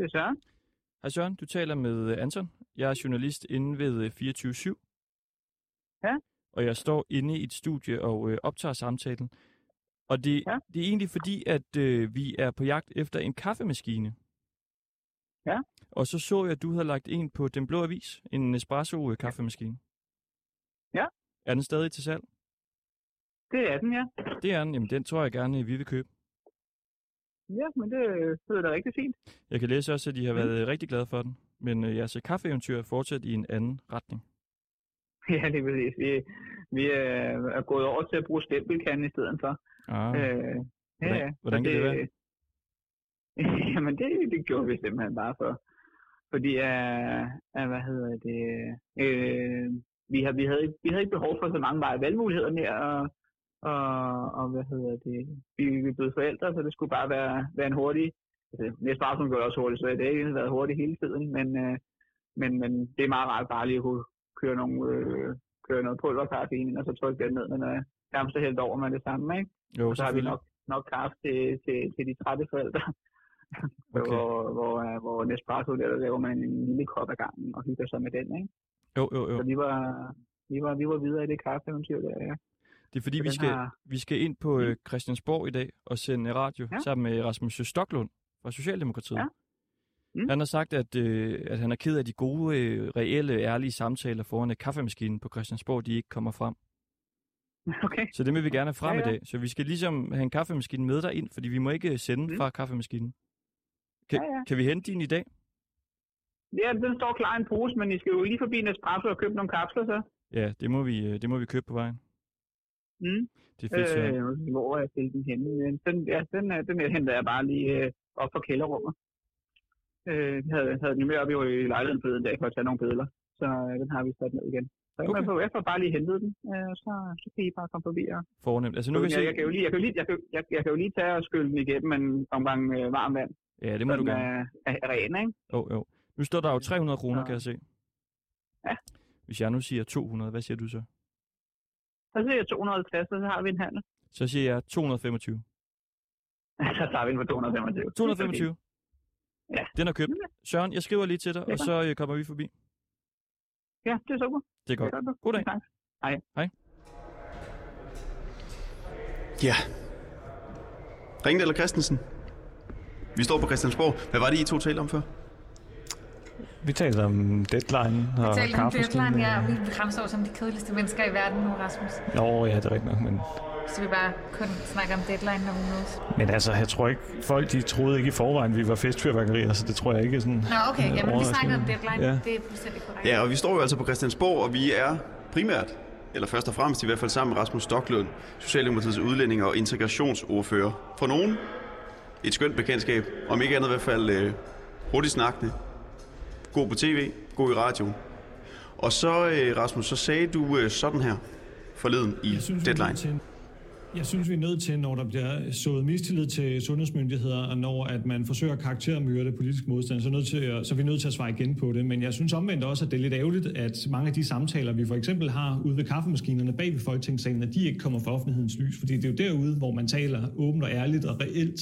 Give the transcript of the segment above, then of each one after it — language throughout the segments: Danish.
Det er Søren. Hej Søren, du taler med øh, Anton. Jeg er journalist inde ved øh, 24-7. Ja. Og jeg står inde i et studie og øh, optager samtalen. Og det, Ja. det er egentlig fordi, at øh, vi er på jagt efter en kaffemaskine. Ja. Og så så jeg, at du havde lagt en på Den Blå Avis, en Nespresso-kaffemaskine. Ja. Er den stadig til salg? Det er den, ja. Det er den. Jamen, den tror jeg gerne, vi vil købe. Ja, men det lyder da rigtig fint. Jeg kan læse også, at de har Mm. været rigtig glade for den. Men øh, jeres kaffeeventyr er fortsat i en anden retning. Ja, det er præcis. Vi, vi er, er gået over til at bruge stempelkanden i stedet for. Ah, Øh, Hvordan- hvordan kan det være? Jamen, det, det gjorde vi simpelthen bare for. Fordi, uh, uh, hvad hedder det, øh, vi, har, vi, havde, ikke- vi havde ikke behov for så mange valgmuligheder mere, og, og, og hvad hedder det, vi, vi er blevet forældre, så det skulle bare være, være en hurtig, altså, næste aften går det også hurtigt, så det har ikke været hurtigt hele tiden, men, uh, men, men det er meget rart bare lige at kunne køre, nogle, øh, køre noget pulverkaffe ind, og så trykke den ned, men uh, nærmest hældt over med det samme, ikke? jo, Og så har vi nok, nok kaffe til, til, til de trætte forældre. Okay. hvor, hvor, øh, hvor Nespresso, der, der laver man en lille kop ad gangen og hygger sig med den. Ikke? Jo, jo, jo. Så vi var, vi, var, vi var videre i det kaffeeventyr der, ja. Det er fordi, Så vi skal, har- vi skal ind på øh, Christiansborg i dag og sende radio Ja. sammen med Rasmus Stoklund fra Socialdemokratiet. Ja. Mm. Han har sagt, at, øh, at han er ked af de gode, øh, reelle, ærlige samtaler foran øh, kaffemaskinen på Christiansborg, de ikke kommer frem. Okay. Så det vil vi gerne have frem Ja, i ja. dag. Så vi skal ligesom have en kaffemaskine med dig ind, fordi vi må ikke sende Mm. fra kaffemaskinen. Kan, Ja, ja. kan vi hente din i dag? Ja, den står klar i en pose, men I skal jo lige forbi Nespresso og købe nogle kapsler så. Ja, det må vi, øh, det må vi købe på vejen. Mm. Det er fedt. Øh, hvor er jeg stillet den henne? Den, ja, den, øh, den her henter jeg bare lige øh, op fra kælderrummet. Øh, jeg havde, havde den med op i lejligheden forleden dag for at tage nogle billeder. Så øh, den har vi sat ned igen. Så Okay. jeg, får, jeg får bare lige hentet den, øh, så, så kan I bare komme forbi og Fornemt. Altså nu kan jeg, jeg jeg, se... kan jo lige, jeg, kan jo lige, jeg, kan, jeg, jeg kan jo lige tage og skylle den igennem en omgang øh, varmt vand. Ja, det må så du den gerne. er, er, ren, ikke? Jo, jo. Nu står der jo 300 kroner, Så- kan jeg se. Ja. Hvis jeg nu siger 200, hvad siger du så? Så siger jeg 250, og så har vi en handel. Så siger jeg 225. så tager vi den på 225. 225? Ja. Den er købt. Søren, jeg skriver lige til dig, og så øh, kommer vi forbi. Ja, det er super. Det er godt. Det er godt. God dag. Tak. Ja. Ringdal eller Christensen? Vi står på Christiansborg. Hvad var det, I to talte om før? Vi talte om deadline og Vi talte om deadline, ja, og vi fremstår som de kedeligste mennesker i verden nu, Rasmus. Jo, ja, det er rigtigt nok, men, Så vi bare kun snakker om deadline, når vi mødes. men altså, jeg tror ikke, folk de troede ikke i forvejen, vi var festfyrværkerier, så det tror jeg ikke sådan... Nå, okay, øh, jamen vi snakker om deadline. Ja. Det er fuldstændig korrekt. Ja, og vi står jo altså på Christiansborg, og vi er primært, eller først og fremmest i hvert fald sammen med Rasmus Stoklund, Socialdemokratiets udlænding og integrationsordfører. For nogen et skønt bekendtskab, om ikke andet i hvert fald øh, hurtigt snakkende, god på tv, god i radio. Og så, øh, Rasmus, så sagde du øh, sådan her forleden i Jeg synes, Deadline. til, jeg synes, vi er nødt til, når der bliver sået mistillid til sundhedsmyndigheder, og når at man forsøger at karaktermyrde politisk modstand, så, er nødt til at, så er vi nødt til at svare igen på det. Men jeg synes omvendt også, at det er lidt ærgerligt, at mange af de samtaler, vi for eksempel har ude ved kaffemaskinerne bag ved Folketingssalen, at de ikke kommer for offentlighedens lys. Fordi det er jo derude, hvor man taler åbent og ærligt og reelt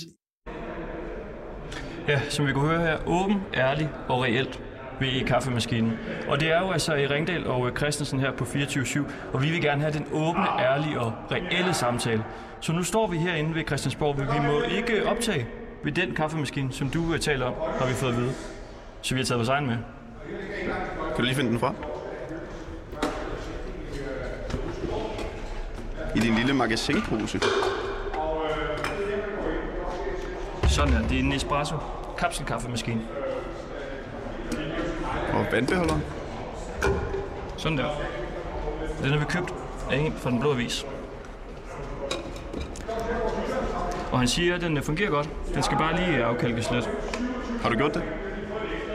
Ja, som vi kunne høre her, åben, ærlig og reelt ved kaffemaskinen. Og det er jo altså i Ringdal og øh, Christensen her på 24-7, og vi vil gerne have den åbne, ærlige og reelle samtale. Så nu står vi herinde ved Christiansborg, men vi må ikke optage ved den kaffemaskine, som du øh, taler om, har vi fået at vide. Så vi har taget vores egen med. Kan du lige finde den fra? I din lille magasinpose. Sådan her, det er en Espresso kapselkaffemaskine. Og vandbeholderen. Sådan der. Den har vi købt af en fra den blå avis. Og han siger, at den øh, fungerer godt. Den skal bare lige afkalkes lidt. Har du gjort det?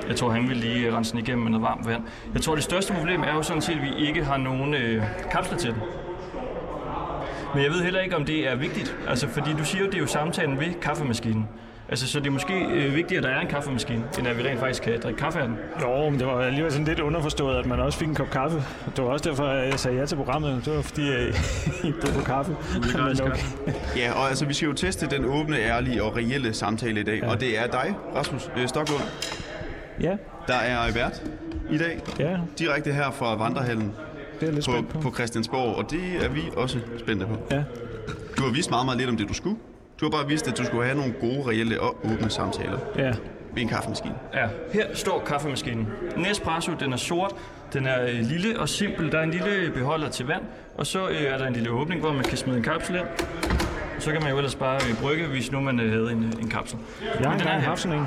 Jeg tror, han vil lige øh, rense den igennem med noget varmt vand. Jeg tror, det største problem er jo sådan set, at vi ikke har nogen øh, kapsler til den. Men jeg ved heller ikke, om det er vigtigt. Altså, fordi du siger jo, det er jo samtalen ved kaffemaskinen. Altså, så det er måske øh, vigtigere, at der er en kaffemaskine, end at vi rent faktisk kan drikke kaffe af den. Jo, men det var alligevel sådan lidt underforstået, at man også fik en kop kaffe. Det var også derfor, at jeg sagde ja til programmet. Det var fordi, jeg I bød på kaffe. Men kaffe. Ja, og altså, vi skal jo teste den åbne, ærlige og reelle samtale i dag. Ja. Og det er dig, Rasmus øh, Stoklund, Ja, der er vært i dag. ja, Direkte her fra Vandrehallen det er lidt på, på. på Christiansborg, og det er vi også spændte på. Ja, Du har vist meget, meget lidt om det, du skulle. Du har bare vist, at du skulle have nogle gode, reelle og åbne samtaler ja. ved en kaffemaskine. Ja, her står kaffemaskinen. Nespresso, den er sort, den er øh, lille og simpel. Der er en lille beholder til vand, og så øh, er der en lille åbning, hvor man kan smide en kapsel ind. Så kan man jo ellers bare øh, brygge, hvis nu man øh, havde en, øh, en kapsel. Jeg har er engang haft sådan en.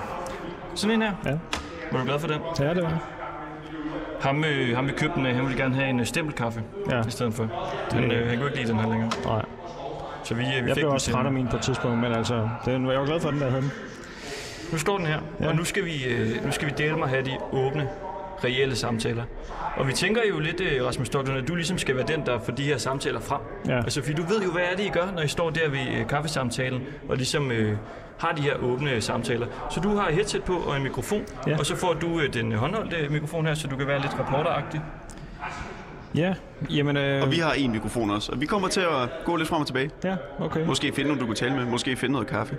Sådan en her. Ja, Var du glad for den? ja det var Ham, øh, ham vi købte den af, han ville gerne have en øh, stempelkaffe Ja. i stedet for. Den, øh, han kunne ikke lide den her længere. Nej. Så vi, øh, vi Jeg fik blev også træt af min på et tidspunkt, men altså, den, jeg var glad for den, der havde den. Nu står den her, Ja. og nu skal, vi, øh, nu skal vi dele med have de åbne, reelle samtaler. Og vi tænker jo lidt, øh, Rasmus Stocklund, at du ligesom skal være den, der får de her samtaler frem. Ja. Altså, fordi du ved jo, hvad er det, I gør, når I står der ved kaffesamtalen, og ligesom øh, har de her åbne samtaler. Så du har et headset på og en mikrofon, ja. og så får du øh, den håndholdte mikrofon her, så du kan være lidt reporteragtig. Ja, jamen... Øh, Og vi har en mikrofon også, og vi kommer til at gå lidt frem og tilbage. Ja, okay. Måske finde nogen, du kan tale med. Måske finde noget kaffe.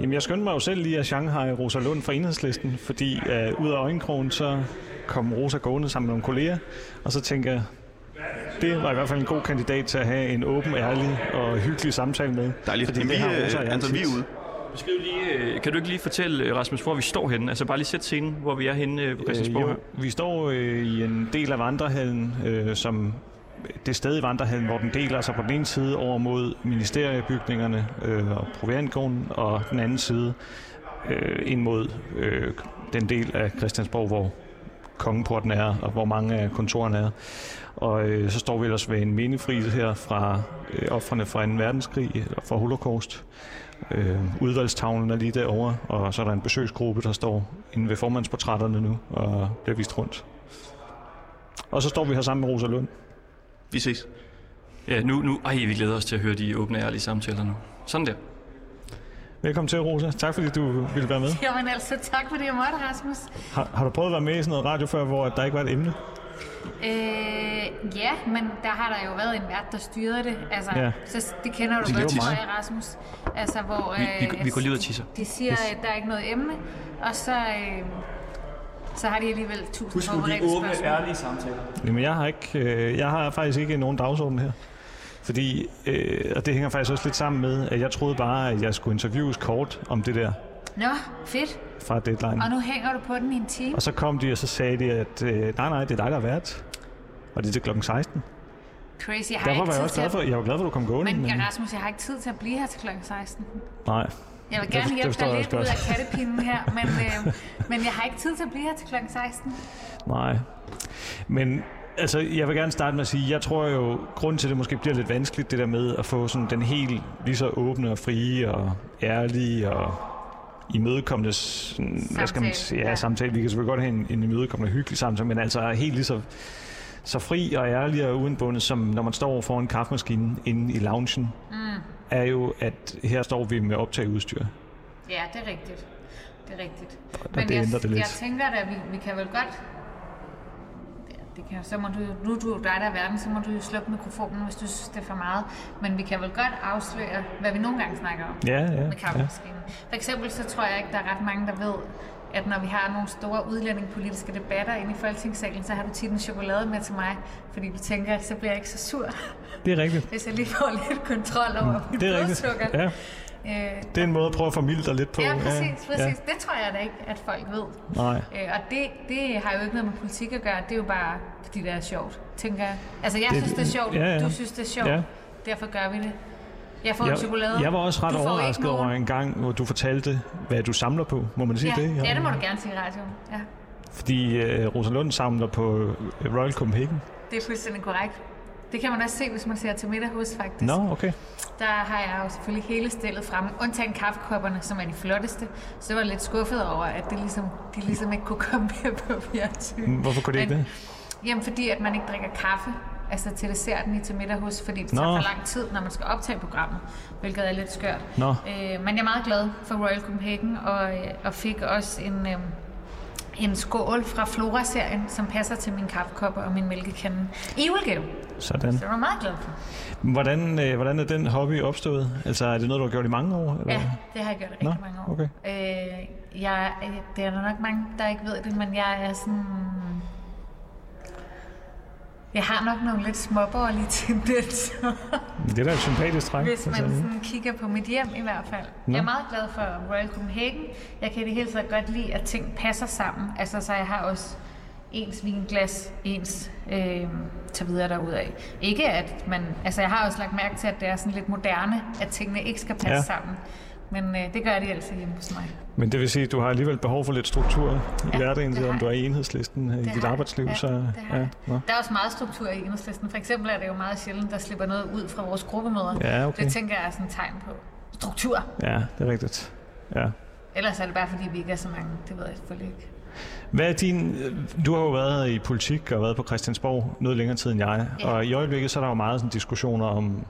Jamen, jeg skyndte mig jo selv lige at Shanghai Rosa Lund fra Enhedslisten, fordi uh, ud af øjenkrogen, så kom Rosa gående sammen med nogle kolleger, og så tænker jeg, det var i hvert fald en god kandidat til at have en åben, ærlig og hyggelig samtale med. Dejligt. Fordi Jamen, det vi, har Rosa øh, Anton, vi er ude. Beskriv lige, øh, kan du ikke lige fortælle, øh, Rasmus, hvor vi står henne? Altså bare lige sætte scenen, hvor vi er henne øh, på Christiansborg Øh, jo, vi står øh, i en del af vandrehallen, øh, som det sted i vandrehallen, hvor den deler sig på den ene side over mod ministeriebygningerne øh, og proviantgården, og den anden side øh, ind mod øh, den del af Christiansborg, hvor kongeporten er, og hvor mange af kontorerne er. Og øh, så står vi ellers ved en mindefrise her fra øh, offrene fra 2. verdenskrig, eller fra Holocaust. Øh, udvalgstavlen er lige derovre, og så er der en besøgsgruppe, der står inde ved formandsportrætterne nu, og bliver vist rundt. Og så står vi her sammen med Rosa Lund. Vi ses. Ja, nu, nu, ej, vi glæder os til at høre de åbne, ærlige samtaler nu. Sådan der. Velkommen til, Rosa. Tak fordi du ville være med. Jamen altså, tak fordi jeg måtte, Rasmus. Har, har du prøvet at være med i sådan noget radio før, hvor der ikke var et emne? Øh, ja, men der har der jo været en vært, der styrede det. Altså, Ja. så det kender du Det godt, tror jeg, Rasmus. Altså, hvor... Vi, vi, vi går lige ud og tisser. De siger, at der er ikke noget emne, og så, øh, så har de alligevel tusind forberedte spørgsmål. ærlige samtaler. Jamen, jeg har, ikke, øh, jeg har faktisk ikke nogen dagsorden her. Fordi, øh, og det hænger faktisk også lidt sammen med, at jeg troede bare, at jeg skulle interviews kort om det der Nå, fedt. fra Deadline. Og nu hænger du på den i en time. Og så kom de, og så sagde de, at øh, nej, nej, det er dig, der er vært. Og det er til klokken 16. Crazy. Jeg har Derfor var jeg også glad at... for, jeg var glad for, at du kom gående. Men ja, Rasmus, jeg har ikke tid til at blive her til kl. 16. Nej, Jeg vil gerne det hjælpe dig lidt ud af kattepinden her, men, øh, men jeg har ikke tid til at blive her til kl. 16. nej. Men altså, jeg vil gerne starte med at sige, jeg tror jo, grund til, at det måske bliver lidt vanskeligt, det der med at få sådan den helt lige så åbne og frie og ærlige og imødekommende sådan, hvad skal man Samtale, sige, ja, ja. samtale. Vi kan selvfølgelig godt have en, en imødekommende og hyggelig samtale, men altså helt lige så, så fri og ærlig og uindbundet, som når man står foran kaffemaskinen inde i loungen, mm. er jo, at her står vi med optageudstyr. Ja, det er rigtigt. Det er rigtigt. det jeg, det lidt. jeg tænker at vi, vi kan vel godt... Ja, Det kan, så må du, nu er du jo dig, der er verden, så må du jo slukke mikrofonen, hvis du synes, det er for meget. Men vi kan vel godt afsløre, hvad vi nogle gange snakker om Ja, ja, med ja. kaffemaskinen. For eksempel så tror jeg ikke, der er ret mange, der ved, at når vi har nogle store udlændingepolitiske debatter inde i Folketingssalen, så har du tit en chokolade med til mig, fordi du tænker, så bliver jeg ikke så sur, Det er rigtigt. hvis jeg lige får lidt kontrol over mit Mm, Det er rigtigt. blodsukker. Ja, Øh, det er en måde at prøve at formilde dig lidt på. Ja, præcis, præcis. Ja. Det tror jeg da ikke, at folk ved. Nej. Øh, og det, det har jo ikke noget med politik at gøre. Det er jo bare, fordi det er sjovt, tænker jeg. Altså, jeg Det- synes, det er sjovt. ja, ja. Du synes, det er sjovt. Ja. Derfor gør vi det. Jeg får Jeg, en chokolade. jeg var også ret overrasket over en gang, hvor du fortalte, hvad du samler på. Må man sige Ja, det? ja, det må du gerne sige i radioen. Ja, Fordi uh, Rosalund samler på øh, Royal Copenhagen. det er fuldstændig korrekt. Det kan man også se, hvis man ser til middag hos, faktisk. Nå, okay. Der har jeg jo selvfølgelig hele stillet frem, undtagen kaffekopperne, som er de flotteste. Så var jeg lidt skuffet over, at det ligesom, de ligesom ikke kunne komme mere på fjernsyn. Hvorfor kunne det ikke det? Jamen, fordi at man ikke drikker kaffe. altså til desserten i til middag hos, fordi det Nå. tager for lang tid, når man skal optage programmet, hvilket er lidt skørt. Nå. Øh, men jeg er meget glad for Royal Copenhagen, og, øh, og fik også en, øh, en skål fra Flora-serien, som passer til min kaffekop og min mælkekande i julegave. Sådan. Så det var meget glad for. Hvordan, øh, hvordan er den hobby opstået? Altså, er det noget, du har gjort i mange år? Eller? Ja, det har jeg gjort i rigtig Nå, mange år. okay. Øh, jeg, øh, det er der nok mange, der ikke ved det, men jeg er sådan... Jeg har nok nogle lidt småborgerlige tendenser, Det er da et sympatisk træk. hvis man sådan kigger på mit hjem i hvert fald. Nå. Jeg er meget glad for Royal Copenhagen. Jeg kan i det hele taget godt lide, at ting passer sammen. Altså, så jeg har også ens vinglas, ens øh, så videre derudad. Ikke at man... Altså, jeg har også lagt mærke til, at det er sådan lidt moderne, at tingene ikke skal passe Ja. sammen. Men øh, det gør de altid hjemme hos mig. Men det vil sige, at du har alligevel behov for lidt struktur i Ja, hverdagen, selvom har du er i enhedslisten øh, i Det dit har jeg. arbejdsliv. Ja, så, jeg. nå. Der er også meget struktur i enhedslisten. For eksempel er det jo meget sjældent, der slipper noget ud fra vores gruppemøder. Ja, okay. Det tænker jeg er sådan et tegn på struktur. ja, det er rigtigt. Ja. Ellers er det bare, fordi vi ikke er så mange. Det ved jeg selvfølgelig ikke. Hvad er din... øh, Du har jo været i politik og været på Christiansborg noget længere tid end jeg. Ja. Og i øjeblikket så er der jo meget sådan diskussioner om,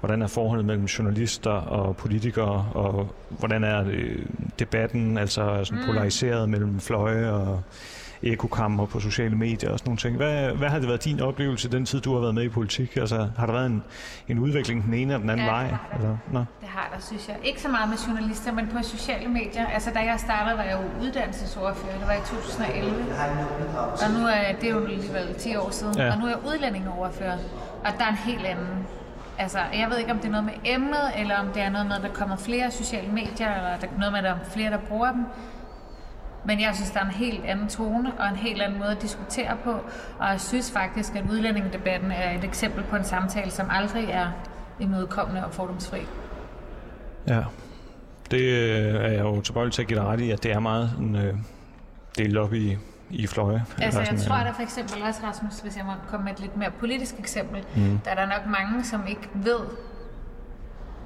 hvordan er forholdet mellem journalister og politikere, og hvordan er øh, debatten, altså sådan Mm. polariseret mellem fløje og ekokammer på sociale medier og sådan nogle ting. Hvad, hvad har det været din oplevelse den tid, du har været med i politik? Altså, har der været en, en udvikling den ene eller den anden Ja, vej? det. Eller? Nå. Det har der, synes jeg. Ikke så meget med journalister, men på sociale medier. Altså, da jeg startede, var jeg jo uddannelsesordfører. Det var i 2011. Og nu er det jo alligevel 10 år siden. Ja. Og nu er jeg udlændingeordfører. Og der er en helt anden... Altså, jeg ved ikke, om det er noget med emnet, eller om det er noget med, at der kommer flere sociale medier, eller der er noget med, at der er flere, der bruger dem. Men jeg synes, der er en helt anden tone og en helt anden måde at diskutere på. Og jeg synes faktisk, at udlændingedebatten er et eksempel på en samtale, som aldrig er imødekommende og fordomsfri. Ja, det øh, er jeg jo tilbøjelig til at give dig ret i, at det er meget en, øh, delt op i, fløje. Altså, jeg tror da for eksempel også, Rasmus, hvis jeg må komme med et lidt mere politisk eksempel, mm. der er der nok mange, som ikke ved,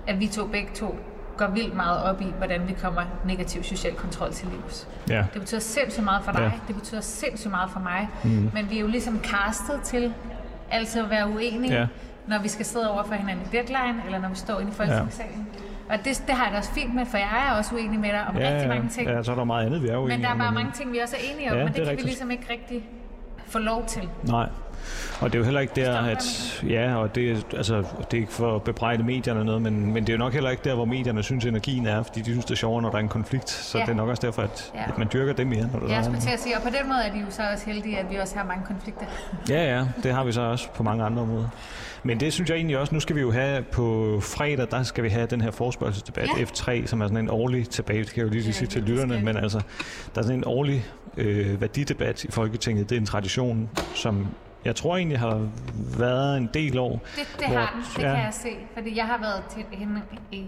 at vi to begge to går vildt meget op i, hvordan vi kommer negativ social kontrol til livs. Ja, Det betyder sindssygt meget for dig, Ja. det betyder sindssygt meget for mig, mm. men vi er jo ligesom castet til altid at være uenige, ja. når vi skal sidde over for hinanden i deadline, eller når vi står inde i Folketingssalen. Ja. Og det, det har jeg da også fint med, for jeg er også uenig med dig om ja, rigtig mange ting. ja, så er der meget andet, vi er jo Men der er om, bare mange ting, vi også er enige om, Ja, men det det, kan rigtigt. vi ligesom ikke rigtig få lov til. Nej, og det er jo heller ikke der, at... Ja, og det, altså, det er ikke for at bebrejde medierne eller noget, men, men det er jo nok heller ikke der, hvor medierne synes, energien er, fordi de synes, det er sjovere, når der er en konflikt. Så Ja. det er nok også derfor, at, Ja. at man dyrker det mere, når der Jeg er skulle til at sige, og på den måde er de jo så også heldige, at vi også har mange konflikter. Ja, ja, det har vi så også på mange andre områder. Men det synes jeg egentlig også, nu skal vi jo have på fredag, der skal vi have den her forspørgselsdebat Ja. F3, som er sådan en årlig tilbage, det kan jeg jo lige er sige til lytterne, men altså, der er sådan en årlig øh, værdidebat i Folketinget. Det er en tradition, som jeg tror egentlig har været en del år. Det, det Hvor- har den, det ja. ja. kan jeg se. Fordi jeg har været til hende i...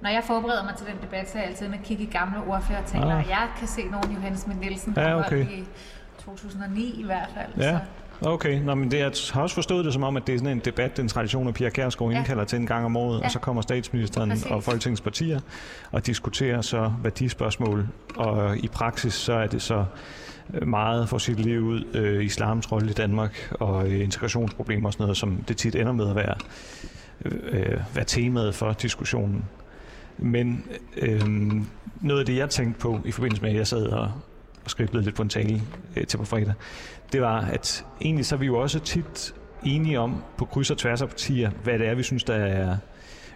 Når jeg forbereder mig til den debat, så er jeg altid inde og kigge i gamle ordførertaler. Ah. Og jeg kan se nogen Johannes Schmidt Nielsen, Ja, der holdt okay. i 2009 i hvert fald. Ja, Så, okay. Nå, men det, jeg har også forstået det som om, at det er sådan en debat, det er en tradition, at Pia Kjærsgaard Ja. indkalder til en gang om året, Ja. og så kommer statsministeren Præcis. og Folketingets partier og diskuterer så værdispørgsmål. Og i praksis så er det så meget for sit liv ud øh, islams rolle i Danmark og øh, integrationsproblemer og sådan noget, som det tit ender med at være, øh, være temaet for diskussionen. Men øh, noget af det, jeg tænkte på i forbindelse med, at jeg sad og, og skriblede lidt på en tale øh, til på fredag, det var, at egentlig så er vi jo også tit enige om på kryds og tværs af partier, hvad det er, vi synes, der er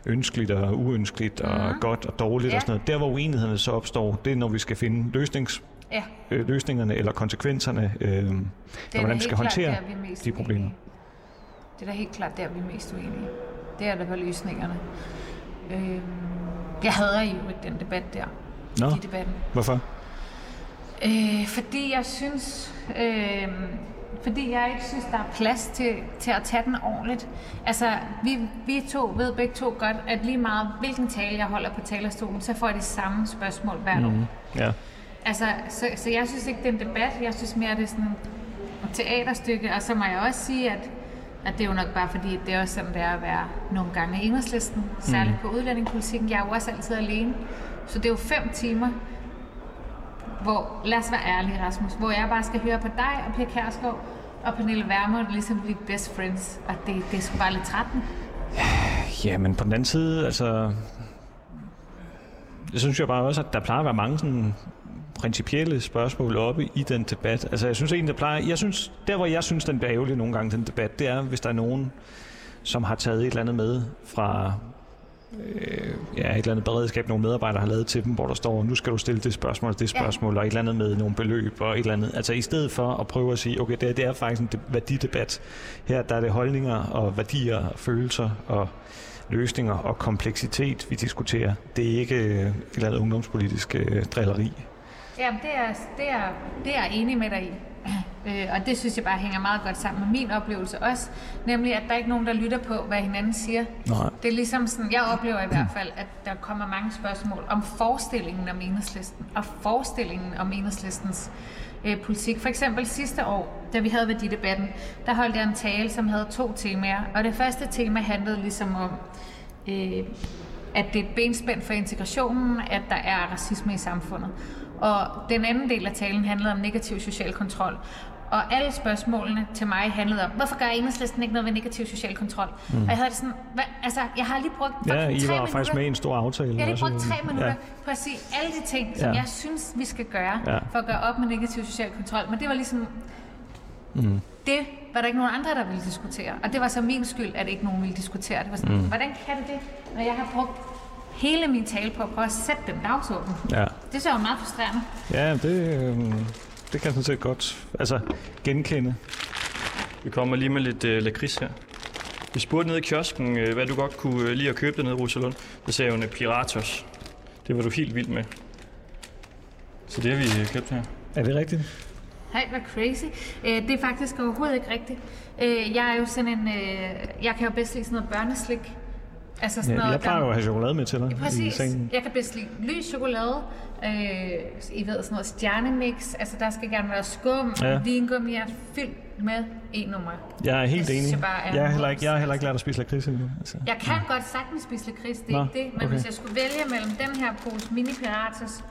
ønskeligt og uønskeligt og Mhm. godt og dårligt Ja. og sådan noget. Der, hvor uenighederne så opstår, det er, når vi skal finde løsnings, ja, øh, løsningerne eller konsekvenserne, øh, det er da hvordan vi skal klart håndtere der, vi de problemer. uenige. Det er da helt klart der, vi er mest uenige. Det er der på løsningerne. Øhm, jeg hader jo ikke den debat der. Nå, De debatten. hvorfor? Øh, fordi jeg synes, øh, fordi jeg ikke synes, der er plads til, til at tage den ordentligt. Altså, vi, vi to ved begge to godt, at lige meget hvilken tale jeg holder på talerstolen, så får jeg de samme spørgsmål hvert år. Mm, ja. Altså, så, så jeg synes ikke, det er en debat. Jeg synes mere, det er sådan et teaterstykke. Og så må jeg også sige, at, at det er jo nok bare fordi, det er også sådan, det er at være nogle gange i enhedslisten. Særligt på udlændingepolitikken. Jeg er jo også altid alene. Så det er jo fem timer, hvor, lad os være ærlige, Rasmus, hvor jeg bare skal høre på dig og Pia Kærsgaard og Pernille Vermund ligesom blive best friends, og det, det er sgu bare lidt trættende. Ja, men på den anden side, altså... Jeg synes jo bare også, at der plejer at være mange sådan principielle spørgsmål oppe i den debat. Altså, jeg synes egentlig, der plejer... Jeg synes, der hvor jeg synes, den bliver ærgerlig nogle gange, den debat, det er, hvis der er nogen, som har taget et eller andet med fra øh, ja, et eller andet beredskab, nogle medarbejdere har lavet til dem, hvor der står, nu skal du stille det spørgsmål, det spørgsmål, ja. og et eller andet med nogle beløb og et eller andet. Altså i stedet for at prøve at sige, okay, det, det er faktisk en værdidebat. Her der er det holdninger og værdier, følelser og løsninger og kompleksitet, vi diskuterer. Det er ikke øh, et eller andet ungdomspolitisk øh, drilleri. Jamen, det er, det, er, det er jeg enig med dig i. Øh, og det synes jeg bare hænger meget godt sammen med min oplevelse også. Nemlig, at der er ikke nogen, der lytter på, hvad hinanden siger. Nej. Det er ligesom sådan, jeg oplever i hvert fald, at der kommer mange spørgsmål om forestillingen om enhedslisten, og forestillingen om enhedslistens øh, politik. For eksempel sidste år, da vi havde værdidebatten, der holdt jeg en tale, som havde to temaer. Og det første tema handlede ligesom om, øh, at det er et benspænd for integrationen, at der er racisme i samfundet. Og den anden del af talen handlede om negativ social kontrol. Og alle spørgsmålene til mig handlede om, hvorfor gør enhedslisten ikke noget ved negativ social kontrol? Mm. Og jeg havde det sådan, hvad, altså, jeg har lige brugt Ja, I var minutter, faktisk med i en stor aftale. jeg har lige brugt tre minutter ja. på at sige alle de ting, som Ja. jeg synes, vi skal gøre Ja. for at gøre op med negativ social kontrol. Men det var ligesom, mm. det var der ikke nogen andre, der ville diskutere. Og det var så min skyld, at ikke nogen ville diskutere. Det var sådan, mm. hvordan kan det det, når jeg har brugt hele min tale på at prøve at sætte den dagsorden? Ja, Det så jo meget frustrerende. ja det, øh, det kan jeg sådan set godt altså, genkende. Vi kommer lige med lidt øh, lakrids her. Vi spurgte nede i kiosken, øh, hvad du godt kunne øh, lide at købe dernede i Rosalund. Så sagde hun øh, Piratos. Det var du helt vild med. Så det har vi øh, købt her. Er det rigtigt? Hej, hvor crazy. Øh, det er faktisk overhovedet ikke rigtigt. Øh, jeg er jo sådan en... Øh, jeg kan jo bedst lide sådan noget børneslik. Altså sådan Ja, noget, jeg plejer jo at have chokolade med til dig i Præcis. sengen. Jeg kan bedst lide lys chokolade. Øh, I ved, sådan noget stjernemix. Altså, der skal gerne være skum. Ja. Ja. Vingummi er fyldt med E-nummer. Jeg er helt Det enig. jeg bare er Jeg er heller ikke, jeg har heller ikke lært at spise lakrids endnu. Altså. Jeg kan godt sagtens spise lakrids, det er Nå, ikke det. Men okay. hvis jeg skulle vælge mellem den her pose mini piratas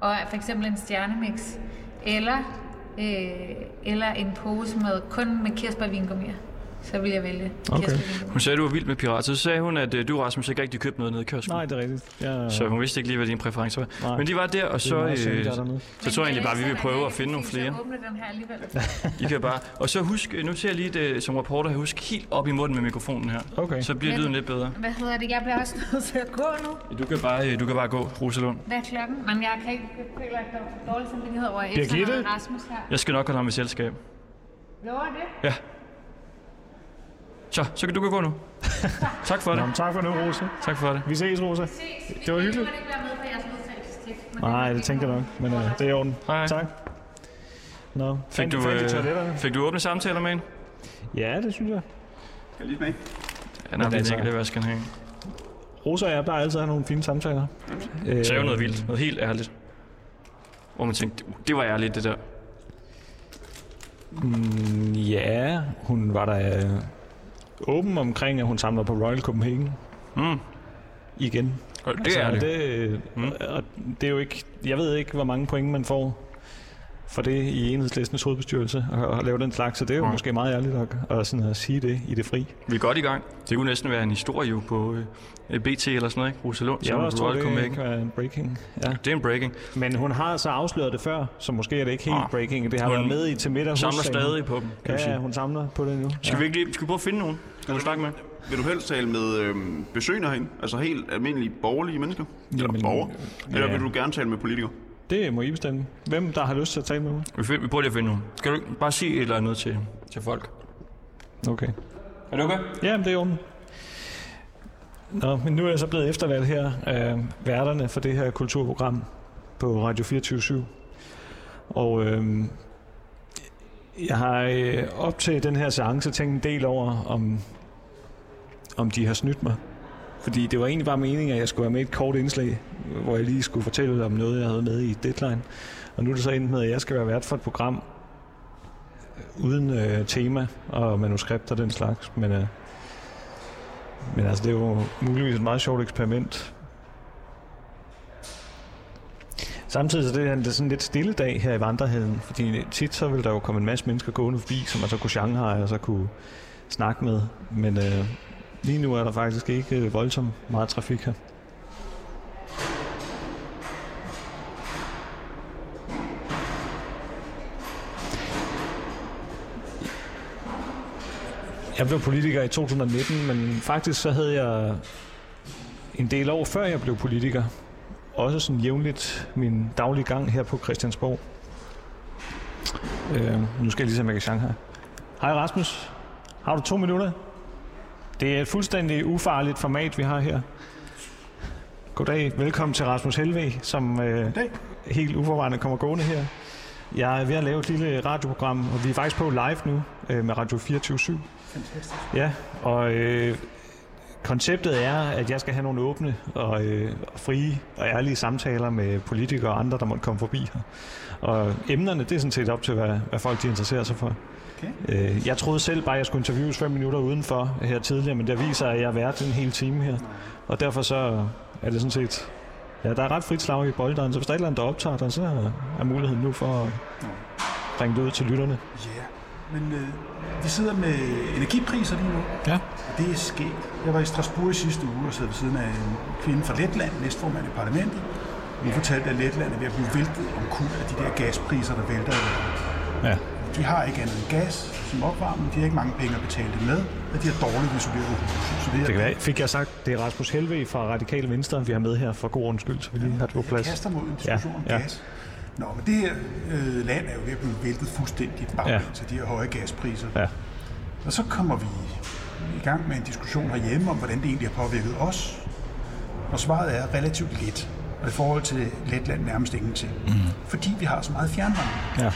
og for eksempel en stjernemix, eller, øh, eller en pose med kun med kirsebærvingummier, så vil jeg vælge Okay. kirsebærvingummier. Hun sagde, at du var vild med pirater. Så sagde hun, at øh, du, Rasmus, ikke rigtig købte noget nede i kiosken. Nej, det er rigtigt. Jeg, Så hun vidste ikke lige, hvad din præference var. Nej. Men de var der, og så, øh, der er dernede. så tror jeg egentlig bare, at vi vil prøve at finde nogle flere. Den her alligevel. I kan bare... Og så husk, nu ser jeg lige det som reporter, husk helt op i munden med mikrofonen her. Okay. Så bliver Men- lyden lidt bedre. Hvad hedder det? Jeg bliver også nødt til at gå nu. Du kan bare, øh, du kan bare gå, Rosalund. Hvad er klokken? Men jeg kan ikke jeg føler, at der er dårlig samvittighed over at Rasmus her. Jeg skal nok holde ham i selskab. Lover det? Ja. Så, så kan du gå nu. tak for Nå, det. men tak for nu, Rosa. Tak for det. Vi ses, Rosa. Ses. Det var hyggeligt. Jeg ikke være med på jeres modtagelsestekst. men Nej, er det tænker jeg nok. Men uh, det er i orden. Hej. Tak. Nå, Fik du, øh, fik du åbne samtaler med en? Ja, det synes jeg. Skal jeg lige smage? Han har Men lige altså- altså... hvad skal han have? Rosa og jeg plejer altid at have nogle fine samtaler. Øh, Så er jo noget vildt. Noget helt ærligt. Hvor man tænkte, det var ærligt, det der. Mm, ja, hun var der øh, åben omkring, at hun samler på Royal Copenhagen Mm. igen. Og det er det. det. Mm. Og det er jo ikke, jeg ved ikke, hvor mange point man får for det i enhedslistens hovedbestyrelse at, at lave den slags, så det er jo Nej. måske meget ærligt at, at, sådan at sige det i det fri. Vi er godt i gang. Det kunne næsten være en historie jo på øh, BT eller sådan noget, ikke? Rosalund, Jeg som også tror, det Copenhagen. kan være en breaking. Ja. Det er en breaking. Men hun har så afsløret det før, så måske er det ikke helt Ah. breaking. Det har Hun været med i til middag. Samler stadig på dem, kan Ja, sige. ja, hun samler på det nu. Skal vi ikke lige, skal vi prøve at finde nogen? Skal du snakke med? Vil du helst tale med øhm, besøgende herinde? Altså helt almindelige borgerlige mennesker? Eller Jamen, borgere? Eller ja. vil du gerne tale med politikere? Det må I bestemme. Hvem der har lyst til at tale med mig? Vi, find, vi prøver lige at finde nogen. Skal du bare sige et eller andet til, til folk? Okay. Er det okay? Ja, det er jo Nå, men nu er jeg så blevet eftervalgt her af værterne for det her kulturprogram på Radio 24 Og øhm, jeg har øh, op til den her seance tænkt en del over, om, om de har snydt mig. Fordi det var egentlig bare meningen, at jeg skulle være med i et kort indslag, hvor jeg lige skulle fortælle om noget, jeg havde med i Deadline. Og nu er det så endt med, at jeg skal være vært for et program øh, uden øh, tema og manuskript og den slags. Men, øh, men altså, det er jo muligvis et meget sjovt eksperiment. Samtidig så det er det sådan lidt stille dag her i vandrehallen, fordi tit så vil der jo komme en masse mennesker gående forbi, som man så kunne Shanghai og så kunne snakke med. Men øh, lige nu er der faktisk ikke øh, voldsomt meget trafik her. Jeg blev politiker i 2019, men faktisk så havde jeg en del år før jeg blev politiker, også sådan jævnligt min daglige gang her på Christiansborg. Øh, nu skal jeg lige se, om jeg kan her. Hej Rasmus. Har du to minutter? Det er et fuldstændig ufarligt format, vi har her. Goddag. Velkommen til Rasmus Helve, som øh, helt uforvarende kommer gående her. Jeg er ved at lave et lille radioprogram, og vi er faktisk på live nu øh, med Radio 24 /7. Fantastisk. Ja, og øh, konceptet er, at jeg skal have nogle åbne og øh, frie og ærlige samtaler med politikere og andre, der måtte komme forbi her. Og emnerne, det er sådan set op til, hvad, hvad folk de interesserer sig for. Okay. Øh, jeg troede selv bare, at jeg skulle interviews fem minutter udenfor her tidligere, men det viser, at jeg har været en hel time her. Og derfor så er det sådan set... Ja, der er ret frit slag i bolderen, så hvis der er et eller andet, der optager dig, så er muligheden nu for at bringe det ud til lytterne. Ja, men øh, vi sidder med energipriser lige nu, Ja. og det er sket. Jeg var i Strasbourg i sidste uge og sad ved siden af en kvinde fra Letland, næstformand i parlamentet. Hun fortalte, at Letland er ved at blive væltet omkuld af de der gaspriser, der vælter. Ja. De har ikke andet end gas som opvarmning, de har ikke mange penge at betale det med, og de har dårligt isoleret hus. Så det, Det kan være, fik jeg sagt, det er Rasmus Helve fra Radikale Venstre, vi har med her for god ordens skyld, så vi lige har det på Jeg plads. kaster mod en diskussion Ja, om ja. gas. Nå, men det her øh, land er jo ved at blive væltet fuldstændigt baglæns Ja. af de her høje gaspriser. Ja. Og så kommer vi i gang med en diskussion herhjemme om, hvordan det egentlig har påvirket os. Og svaret er relativt lidt. Og i forhold til Letland nærmest ingenting. Mm. Fordi vi har så meget fjernvarme. Ja.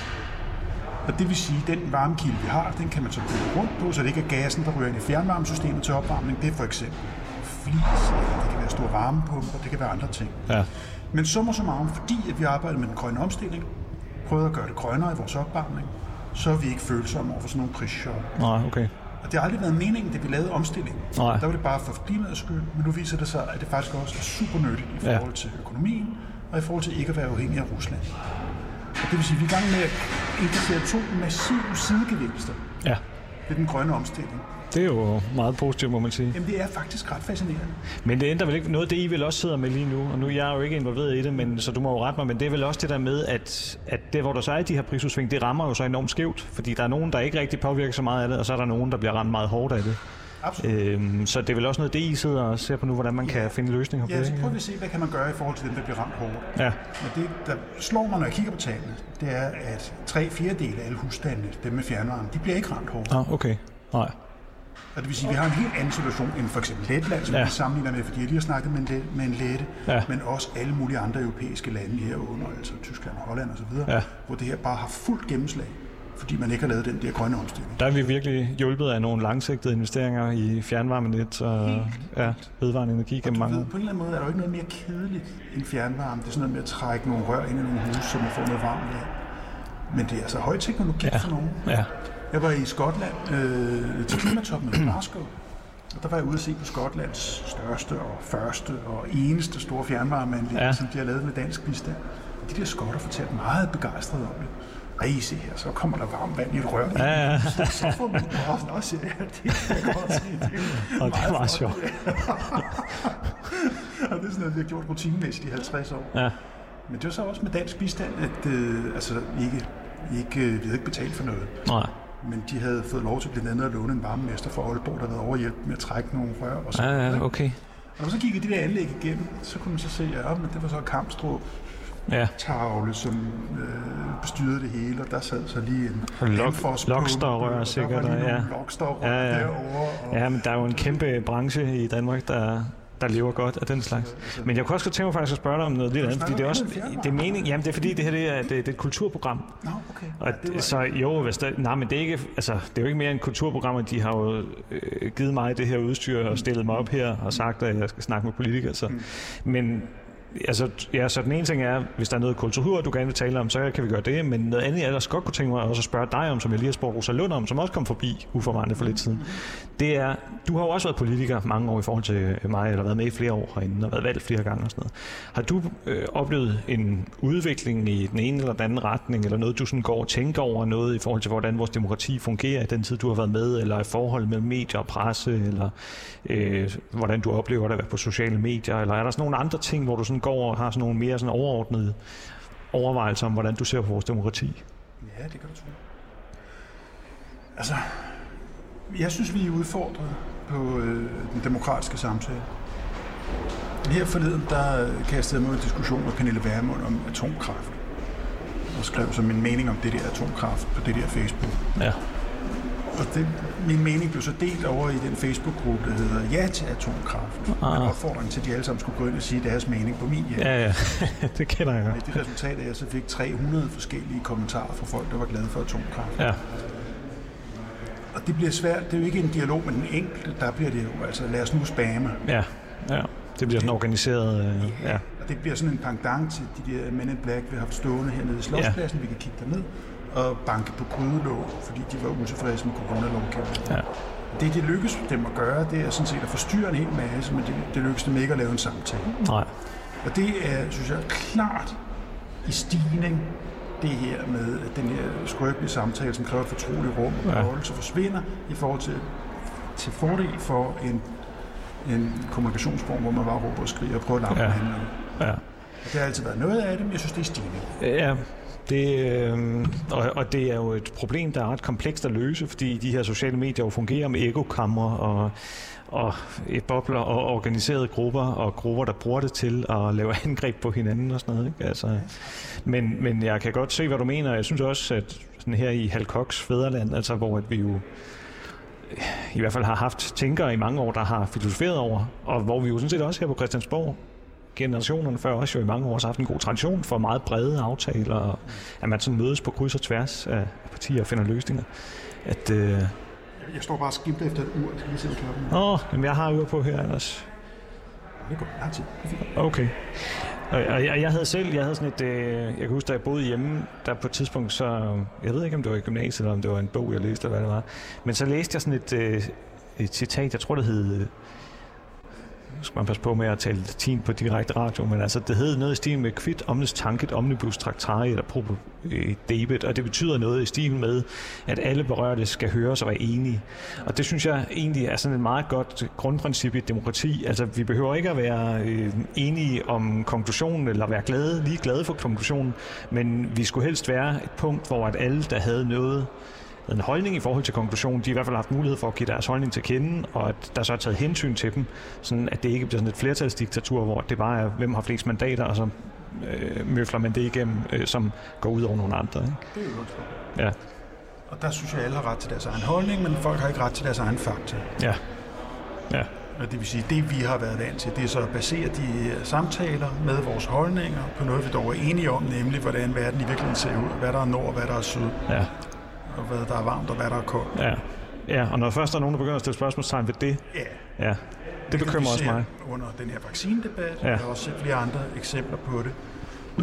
Og det vil sige, at den varmekilde, vi har, den kan man så bygge rundt på, så det ikke er gassen, der ryger ind i fjernvarmesystemet til opvarmning. Det er for eksempel flis, eller det kan være store varmepumper, det kan være andre ting. Ja. Men summa summarum, fordi at vi arbejder med den grønne omstilling, prøvet at gøre det grønnere i vores opvarmning, så er vi ikke følsomme over for sådan nogle prischok. Nej, okay. Og det har aldrig været meningen, da vi lavede omstillingen. Nej. Der var det bare for klimaets skyld, men nu viser det sig, at det faktisk også er super nyttigt i Ja. forhold til økonomien, og i forhold til ikke at være afhængig af Rusland. Og det vil sige, at vi er i gang med at indkassere to massive sidegevinster Ja. ved den grønne omstilling. Det er jo meget positivt, må man sige. Jamen det er faktisk ret fascinerende. Men det ændrer vel ikke noget, det I vel også sidder med lige nu, og nu er jeg jo ikke involveret i det, men, så du må jo rette mig, men det er vel også det der med, at, at det, hvor der så er de her prisudsving, det rammer jo så enormt skævt, fordi der er nogen, der ikke rigtig påvirker så meget af det, og så er der nogen, der bliver ramt meget hårdt af det. Absolut. Øhm, så det er vel også noget, det I sidder og ser på nu, hvordan man kan finde løsninger på Ja, det. så ikke? prøver vi at se, hvad kan man gøre i forhold til dem, der bliver ramt hårdt. Ja, Men det, der slår mig, når jeg kigger på tallene, det er, at tre fjerdedele af alle husstandene, dem med fjernvarme, de bliver ikke ramt hårdt. ah, okay. Nej. Og det vil sige, at vi har en helt anden situation end for eksempel Letland, som Ja. ja. vi sammenligner med, fordi jeg lige har snakket med en, le- med en lette, Ja. men også alle mulige andre europæiske lande herunder, altså Tyskland og Holland osv., Ja. hvor det her bare har fuldt gennemslag, fordi man ikke har lavet den der grønne omstilling. Der er vi virkelig hjulpet af nogle langsigtede investeringer i fjernvarmenet og ja, vedvarende energi gennem mange ved, på en eller anden måde er der jo ikke noget mere kedeligt end fjernvarme. Det er sådan noget med at trække nogle rør ind i nogle huse, så man får noget varmt vand. Men det er altså høj teknologi Ja. for nogen. Ja, Jeg var i Skotland øh, til klimatoppen i Glasgow. Og der var jeg ude at se på Skotlands største og første og eneste store fjernvarmeanlæg, Ja. som de har lavet med dansk bistand. De der skotter fortalte meget begejstrede om det. Ej, se her, så kommer der varmt vand i et rør. ja, ja. Så får man også også, ja, det kan jeg godt. Det er Og det er meget sjovt. og det er sådan noget, vi har gjort rutinemæssigt i 50 år. Ja. Men det var så også med dansk bistand, at øh, altså, ikke, ikke, vi havde ikke betalt for noget. Nej. Men de havde fået lov til blandt andet at låne en varmemester fra Aalborg, der havde overhjælp med at trække nogle rør og så. Ja, ja, okay. Og så gik de der anlæg igennem, så kunne man så se, ja, men det var så Kampstrup Ja. tavle, som øh, bestyrede det hele, og der sad så lige en Og lok- Logstar-rør og der sikkert, var og ja. Ja, ja. derovre. Og, Ja, men der er jo en kæmpe branche i Danmark, der, der lever godt af den slags. Men jeg kunne også godt tænke mig faktisk at spørge dig om noget lidt andet, fordi det er også, det er mening, jamen det er fordi det her det er, det, det er et kulturprogram. Nå, okay. Og Ja, så jo, hvis der, nej, men det er ikke, altså, det er jo ikke mere end kulturprogrammer. De har jo øh, givet mig det her udstyr og stillet mig op her og sagt, at jeg skal snakke med politikere. Så. Men altså, ja, så den ene ting er, hvis der er noget kultur, du gerne vil tale om, så kan vi gøre det, men noget andet, jeg ellers godt kunne tænke mig også at spørge dig om, som jeg lige har spurgt Rosa Lund om, som også kom forbi uforvarende for lidt siden, det er, du har jo også været politiker mange år i forhold til øh, mig, eller været med i flere år herinde, og været valgt flere gange og sådan noget. Har du øh, oplevet en udvikling i den ene eller den anden retning, eller noget, du sådan går og tænker over noget i forhold til, hvordan vores demokrati fungerer i den tid, du har været med, eller i forhold mellem medier og presse, eller øh, hvordan du oplever det at være på sociale medier, eller er der sådan nogle andre ting, hvor du sådan går og har sådan nogle mere sådan overordnede overvejelser om, hvordan du ser på vores demokrati? Ja, det kan du tro. Altså, jeg synes, vi er udfordret på øh, den demokratiske samtale. Her forleden, der kastede jeg mig en diskussion med Pernille Vermund om atomkraft. Og skrev som min mening om det der atomkraft på det der Facebook. Ja. Og det, min mening blev så delt over i den Facebook-gruppe, der hedder Ja til atomkraft. Ah. Med opfordring til, at de alle sammen skulle gå ind og sige deres mening på min hjem. Ja, ja. det kender jeg. Med det resultat er, at jeg så fik 300 forskellige kommentarer fra folk, der var glade for atomkraft. Ja. Og det bliver svært. Det er jo ikke en dialog med den enkelte. Der bliver det jo, altså lad os nu spamme. Ja, ja. Det bliver sådan organiseret. Øh, ja. Og det bliver sådan en pendant til de der Men in Black, vi har haft stående hernede i Slotspladsen. Ja. Vi kan kigge derned og banke på grydelåg, fordi de var utilfredse med coronalovgivningen. Ja. Det, det lykkes dem at gøre, det er sådan set at forstyrre en hel masse, men det, det lykkes dem ikke at lave en samtale. Nej. Og det er, synes jeg, klart i stigning, det her med at den her skrøbelige samtale, som kræver et fortroligt rum og Ja. så forsvinder i forhold til, til fordel for en, en kommunikationsform, hvor man bare råber og skriger og prøver at lappe Ja. ja. hinanden. Ja. Og det har altid været noget af det, men jeg synes, det er stigning. Ja, det, øh, og, og det er jo et problem, der er ret komplekst at løse, fordi de her sociale medier jo fungerer med ekokamre og, og et bobler og organiserede grupper og grupper, der bruger det til at lave angreb på hinanden og sådan noget. Ikke? Altså, men, men jeg kan godt se, hvad du mener. Jeg synes også, at sådan her i Halkoks fædreland, altså hvor at vi jo i hvert fald har haft tænkere i mange år, der har filosoferet over, og hvor vi jo sådan set også her på Christiansborg generationerne før også jo i mange år har haft en god tradition for meget brede aftaler, og at man sådan mødes på kryds og tværs af partier og finder løsninger. At, øh, Jeg står bare og skimter efter et ur. Skal lige se, klokken åh, jamen jeg har ur på her ellers. Det går lang tid. Okay. Og, og jeg, jeg havde selv, jeg havde sådan et, øh, jeg kan huske, da jeg boede hjemme, der på et tidspunkt, så, jeg ved ikke, om det var i gymnasiet, eller om det var en bog, jeg læste, eller hvad det var, men så læste jeg sådan et, øh, et citat, jeg tror, det hed, skal man passe på med at tale latin på direkte radio, men altså, det hed noget i stil med quid omnes tanket omnibus tractari, eller propo øh, debit, og det betyder noget i stil med, at alle berørte skal høres og være enige. Og det synes jeg egentlig er sådan et meget godt grundprincip i et demokrati. Altså, vi behøver ikke at være øh, enige om konklusionen, eller være glade, lige glade for konklusionen, men vi skulle helst være et punkt, hvor at alle, der havde noget, en holdning i forhold til konklusionen, de har i hvert fald haft mulighed for at give deres holdning til kende, og at der så er taget hensyn til dem, sådan at det ikke bliver sådan et flertalsdiktatur, hvor det bare er, hvem har flest mandater, og så øh, møfler man det igennem, øh, som går ud over nogle andre. Ikke? Det er jo godt. Ja, Og der synes jeg, at alle har ret til deres egen holdning, men folk har ikke ret til deres egen fakta. ja, ja, Og det vil sige, det vi har været vant til, det er så at basere de øh, samtaler med vores holdninger på noget, vi dog er enige om, nemlig hvordan verden i virkeligheden ser ud, hvad der er nord, hvad der er syd, ja, og hvad der er varmt og hvad der er koldt. ja. Ja, og når først der er nogen, der begynder at stille spørgsmålstegn ved det, Ja, ja, det bekymrer også mig. Under den her vaccinedebat, Ja. ja. der er også flere andre eksempler på det.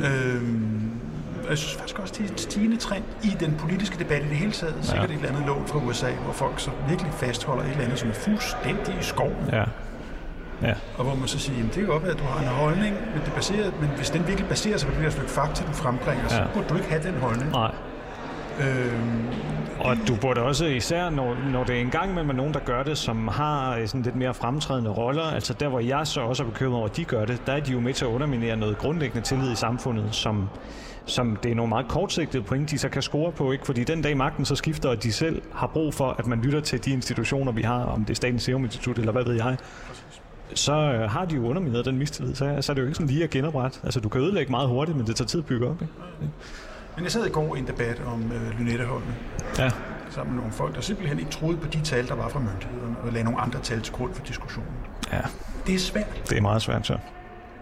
Øhm, og jeg synes faktisk også, det er en stigende trend i den politiske debat i det hele taget. Sikkert et eller andet lån fra USA, hvor folk så virkelig fastholder et eller andet, som er fuldstændig i skoven. Ja, ja, Og hvor man så siger, jamen det kan godt være, at du har en holdning, men, det baserer, men hvis den virkelig baserer sig på det der stykke fakta, du frembringer, ja. så Ja. burde du ikke have den holdning. nej. Øhm, Og du burde også, især når, når det er en gang med nogen, der gør det, som har øh, sådan lidt mere fremtrædende roller, altså der, hvor jeg så også er bekymret over, at de gør det, der er de jo med til at underminere noget grundlæggende tillid i samfundet, som, som det er nogle meget kortsigtede point, de så kan score på, ikke? fordi den dag magten så skifter, og de selv har brug for, at man lytter til de institutioner, vi har, om det er Statens Serum Institut, eller hvad ved jeg, så øh, har de jo undermineret den mistillid, så, så er det jo ikke sådan lige at genoprette. Altså, du kan ødelægge meget hurtigt, men det tager tid at bygge op. Ikke? Men jeg sad i går i en debat om øh, Lynetteholmen, Ja, sammen med nogle folk, der simpelthen ikke troede på de tal, der var fra myndighederne, og lagde nogle andre tal til grund for diskussionen. ja, Det er svært, det er meget svært, så.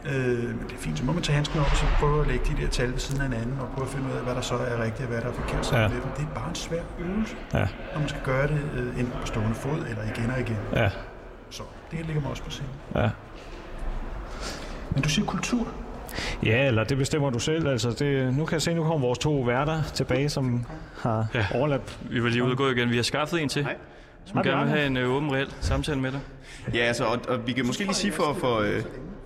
øh, men det er fint. Så må man tage handsken op og så prøve at lægge de der tal ved siden af hinanden, og prøve at finde ud af, hvad der så er rigtigt og hvad der er forkert. Ja. Det er bare en svær øvelse, Ja, når man skal gøre det øh, enten på stående fod eller igen og igen. ja, Så det ligger mig også på scenen. ja. Men du siger kultur. Ja, eller det bestemmer du selv. Altså, det, nu kan jeg se, nu kommer vores to værter tilbage, som har ja. overladt. Vi var lige ude og gå igen. Vi har skaffet en til, Hej. som gerne vil have en øh, åben, reel samtale med dig. Ja, altså, og, og vi kan måske lige sige for... for øh,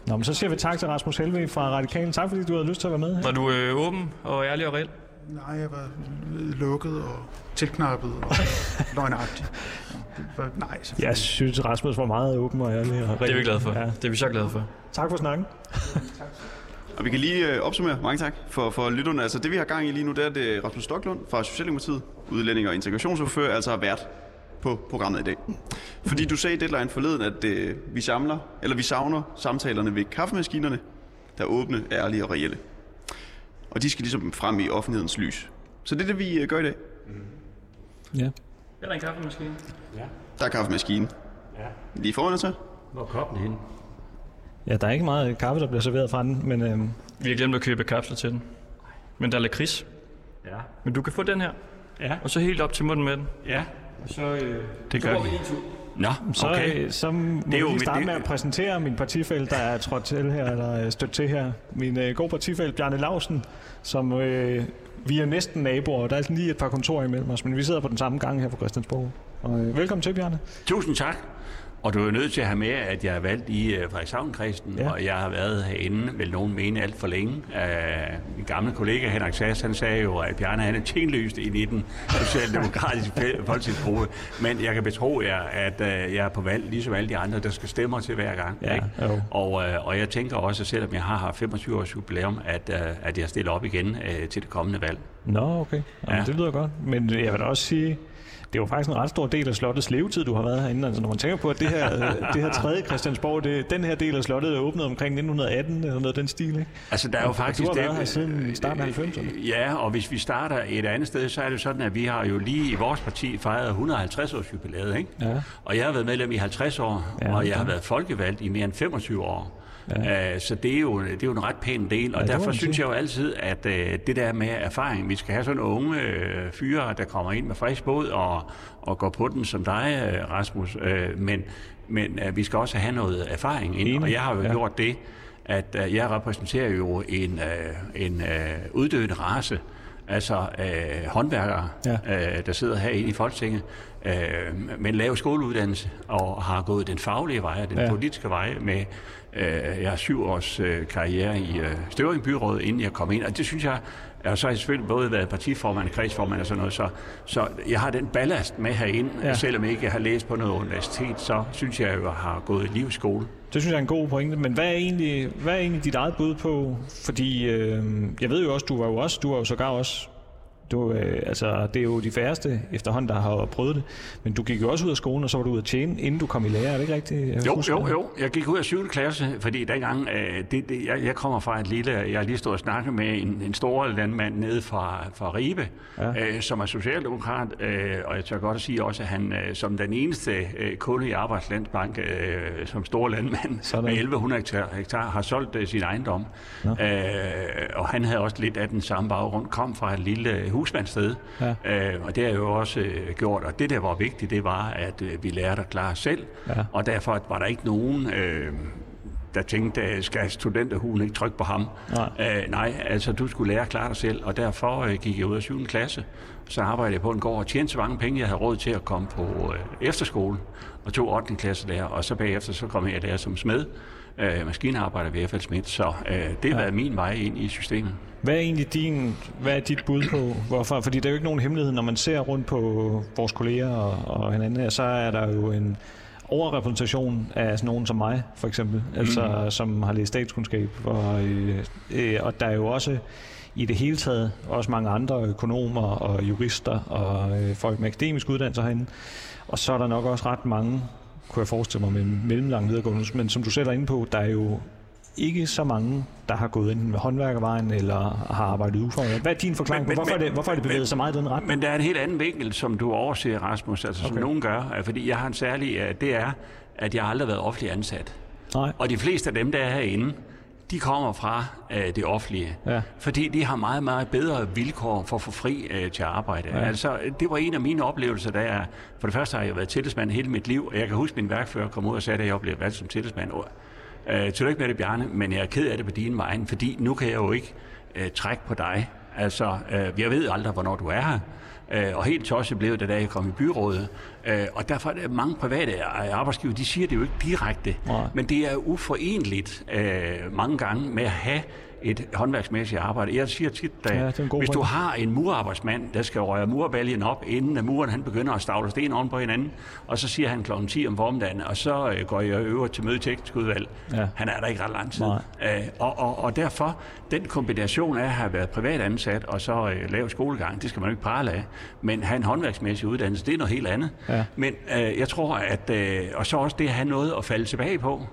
Nå, men så siger vi tak til Rasmus Helve fra Radikalen. Tak fordi du havde lyst til at være med. her. Var du øh, åben og ærlig og reel? Nej, jeg var lukket og tilknappet og løgnagtig. Det var- Nej. Jeg synes, Rasmus var meget åben og ærlig. Og Det er vi glade for. Ja. Det er vi så glade for. Tak for snakken. Og vi kan lige øh, opsummere, mange tak for, for lytterne. Altså det vi har gang i lige nu, det er det er Rasmus Stoklund fra Socialdemokratiet, udlænding og integrationsordfører, altså har været på programmet i dag. Fordi du sagde i deadline forleden, at øh, vi samler, eller vi savner samtalerne ved kaffemaskinerne, der er åbne, ærlige og reelle. Og de skal ligesom frem i offentlighedens lys. Så det er det, vi øh, gør i dag. Ja. Er der en kaffemaskine? Der er kaffemaskine. Ja. Lige foran os her. Hvor kom den hen? Ja, der er ikke meget kaffe, der bliver serveret fra den, men øhm, Vi har glemt at købe kapsler til den. Men der er lakrids. Ja. Men du kan få den her. Ja. Og så helt op til munden med den. Ja. Og så, øh, Det gør vi. Nå, så, okay. okay. så må Det er vi jo lige starte det- med at præsentere min partifælle, der er trådt til her, eller er stødt til her. Min øh, gode partifælle, Bjarne Lausen, som øh, vi er næsten naboer, og der er sådan lige et par kontorer imellem os, men vi sidder på den samme gang her på Christiansborg. Og, øh, velkommen til, Bjarne. Tusind tak. Og du er nødt til at have med, at jeg er valgt i uh, Frederikshavn-kredsen, Ja. og jeg har været herinde, vil nogen mene, alt for længe. Uh, min gamle kollega Henrik Sass, han sagde jo, at Bjarne han er tjenløst i den socialdemokratiske fe- folketingsgruppe. Men jeg kan betro jer, at uh, jeg er på valg, ligesom alle de andre, der skal stemmer til hver gang. Ja, ikke? jo. Og, uh, og jeg tænker også, selvom jeg har haft 25 års jubilæum, at, uh, at jeg stiller op igen uh, til det kommende valg. Nå, okay. Jamen, Ja. Det lyder godt. Men jeg vil da også sige, det er jo faktisk en ret stor del af slottets levetid, du har været herinde. Altså, når man tænker på, at det her, øh, det her tredje Christiansborg, det, den her del af slottet er åbnet omkring 1918, eller noget den stil, ikke? Altså, der er jo Og faktisk... du har været her siden starten af 90'erne. Ja, og hvis vi starter et andet sted, så er det sådan, at vi har jo lige i vores parti fejret 150 års jubilæet, ikke? Ja. Og jeg har været medlem i 50 år, Ja, og jeg har været folkevalgt i mere end 25 år. Ja. så det er, jo, det er jo en ret pæn del, og ja, derfor synes jeg jo altid, at øh, det der med erfaring, vi skal have sådan unge øh, fyre, der kommer ind med frisk båd og, og går på den som dig, øh, Rasmus, øh, men, men øh, vi skal også have noget erfaring ind, Enig. og jeg har jo Ja. ja. gjort det, at øh, jeg repræsenterer jo en, øh, en øh, uddøende race, altså øh, håndværkere, Ja. øh, der sidder herinde i Folketinget, øh, med en lav skoleuddannelse, og har gået den faglige vej og den Ja. politiske vej med, øh, jeg har syv års øh, karriere i øh, Støvring Byråd, inden jeg kom ind, og det synes jeg, og så har jeg selvfølgelig både været partiformand, kredsformand og sådan noget, så, så jeg har den ballast med herind, Ja. selvom jeg ikke har læst på noget universitet, så synes jeg at jeg har gået i livsskole. Det synes jeg er en god pointe, men hvad er egentlig, hvad er egentlig dit eget bud på? Fordi øh, jeg ved jo også, du var jo også, du var jo sågar også, du, øh, altså, det er jo de færreste efterhånden, der har prøvet det, men du gik jo også ud af skolen, og så var du ud at tjene, inden du kom i lære, er det ikke rigtigt? Jeg Jo, husker jo, jo. Jeg gik ud af 7. klasse, fordi dengang, øh, det, det, jeg, jeg kommer fra et lille, jeg har lige stået og snakket med en, en stor landmand nede fra, fra Ribe, Ja. ja. øh, som er socialdemokrat, øh, og jeg tør godt at sige også, at han øh, som den eneste øh, kunde i Arbejdslandsbank, øh, som stor landmand Sådan. med 1100 hektar, hektar har solgt øh, sin ejendom. Øh, og han havde også lidt af den samme baggrund, kom fra et lille øh, husmandssted, Ja. øh, og det har jeg jo også øh, gjort, og det der var vigtigt, det var, at øh, vi lærte at klare selv, Ja. og derfor var der ikke nogen, øh, der tænkte, øh, skal studenterhuen ikke trykke på ham? Nej. Øh, nej, altså du skulle lære at klare dig selv, og derfor øh, gik jeg ud af 7. klasse. Så arbejdede jeg på en gård og tjente så mange penge, jeg havde råd til at komme på øh, efterskole og tog 8. klasse der, og så bagefter så kom jeg der som smed, øh, maskinarbejder ved FL Schmidt, så øh, det har ja. været min vej ind i systemet. Hvad er egentlig din, hvad er dit bud på, hvorfor? Fordi det er jo ikke nogen hemmelighed, når man ser rundt på vores kolleger og, og hinanden her, så er der jo en overrepræsentation af sådan nogen som mig, for eksempel, altså som har læst statskundskab, og, øh, øh, og der er jo også i det hele taget også mange andre økonomer og jurister og øh, folk med akademisk uddannelse herinde. Og så er der nok også ret mange, kunne jeg forestille mig, med mellemlang videregående. Men som du selv er inde på, der er jo ikke så mange, der har gået enten med håndværkervejen eller har arbejdet ufaglært. Hvad er din forklaring Men- på, men- hvorfor, er det, men- hvorfor er det bevæget så meget i den retning? Men der er en helt anden vinkel, som du overser, Rasmus, altså okay. Som nogen gør, fordi jeg har en særlig, øh, det er, at jeg aldrig har været offentlig ansat. Nej. Og de fleste af dem, der er herinde, de kommer fra øh, det offentlige. Ja. Fordi de har meget, meget bedre vilkår for at få fri øh, til at arbejde. Ja. Altså, det var en af mine oplevelser, da jeg... For det første har jeg været tillidsmand hele mit liv, og jeg kan huske, min værkfører kom ud og sagde, at jeg blev valgt som tillidsmand. Øh, tillykke med det, Bjarne, men jeg er ked af det på din vejen, fordi nu kan jeg jo ikke øh, trække på dig. Altså, øh, jeg ved aldrig, hvornår du er her. Øh, og helt tosset blev det, da jeg kom i byrådet. Øh, og derfor er mange private arbejdsgiver, de siger det jo ikke direkte. Nej. Men det er uforenligt øh, mange gange med at have et håndværksmæssigt arbejde. Jeg siger tit, at Ja, hvis du har en murarbejdsmand, der skal røre murbaljen op, inden muren han begynder at stavle sten oven på hinanden, og så siger han kl. 10 om formiddagen, og så øh, går jeg øver til møde teknisk udvalg. Ja. Han er der ikke ret lang tid. Øh, og, og, og derfor, den kombination af at have været privat ansat og så øh, lave skolegang, det skal man jo ikke prale af. Men have en håndværksmæssig uddannelse, det er noget helt andet. Ja. Men øh, jeg tror, at... Øh, og så også det at have noget at falde tilbage på.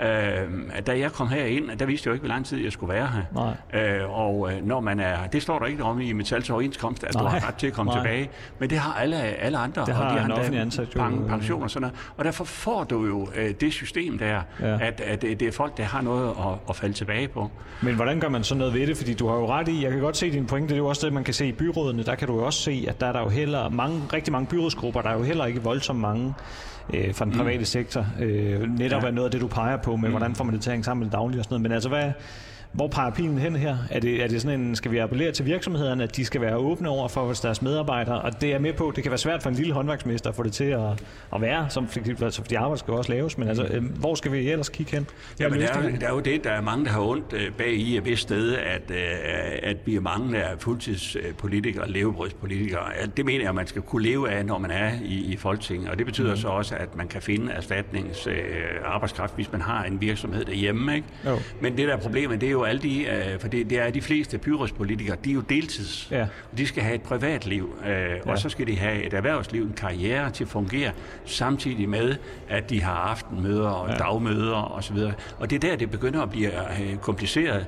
Ja. Øh, da jeg kom herind, der vidste jeg jo ikke, hvor lang tid jeg skulle være her. Nej. Øh, og øh, når man er... Det står der ikke om i Metals overenskomst, at du Nej. har ret til at komme Nej. tilbage. Men det har alle, alle andre. Det har og de offentlig ansat pen- pension og sådan noget. Og derfor får du jo øh, det system der, Ja. at, at det er folk, der har noget at, at falde tilbage på. Men hvordan gør man så noget ved det? Fordi du har jo ret i, jeg kan godt se din pointe, det er jo også det, man kan se i byrådene. Der kan du jo også se, at der er der jo heller mange, rigtig mange byrådsgrupper, der er jo heller ikke voldsomt mange øh, fra den private mm. sektor. Øh, netop ja. Ja. er noget af det, du peger på med, mm. hvordan får man det til at hænge sammen med det daglige og sådan noget. Men altså, hvad, hvor peger pilen hen her? Er det, er det sådan en, skal vi appellere til virksomhederne, at de skal være åbne over for deres medarbejdere? Og det er med på, det kan være svært for en lille håndværksmester at få det til at, at være, som, altså, fordi arbejde skal også laves, men altså, øh, hvor skal vi ellers kigge hen? Hvad Jamen, der, er, der er jo det, der er mange, der har ondt øh, bag i et vist sted, at, øh, at vi er mange, der er fuldtidspolitikere, levebrødspolitikere. Ja, Det mener jeg, at man skal kunne leve af, når man er i, i Folketinget. Og det betyder mm. så også, at man kan finde erstatnings øh, hvis man har en virksomhed derhjemme. Ikke? Jo. Men det der er problemet, det er jo alle de, øh, for det, det er de fleste byrådspolitikere, de er jo deltids. Ja. Og de skal have et privatliv, øh, ja. Og så skal de have et erhvervsliv, en karriere til at fungere, samtidig med, at de har aftenmøder og Ja. dagmøder osv. Og det er der, det begynder at blive øh, kompliceret.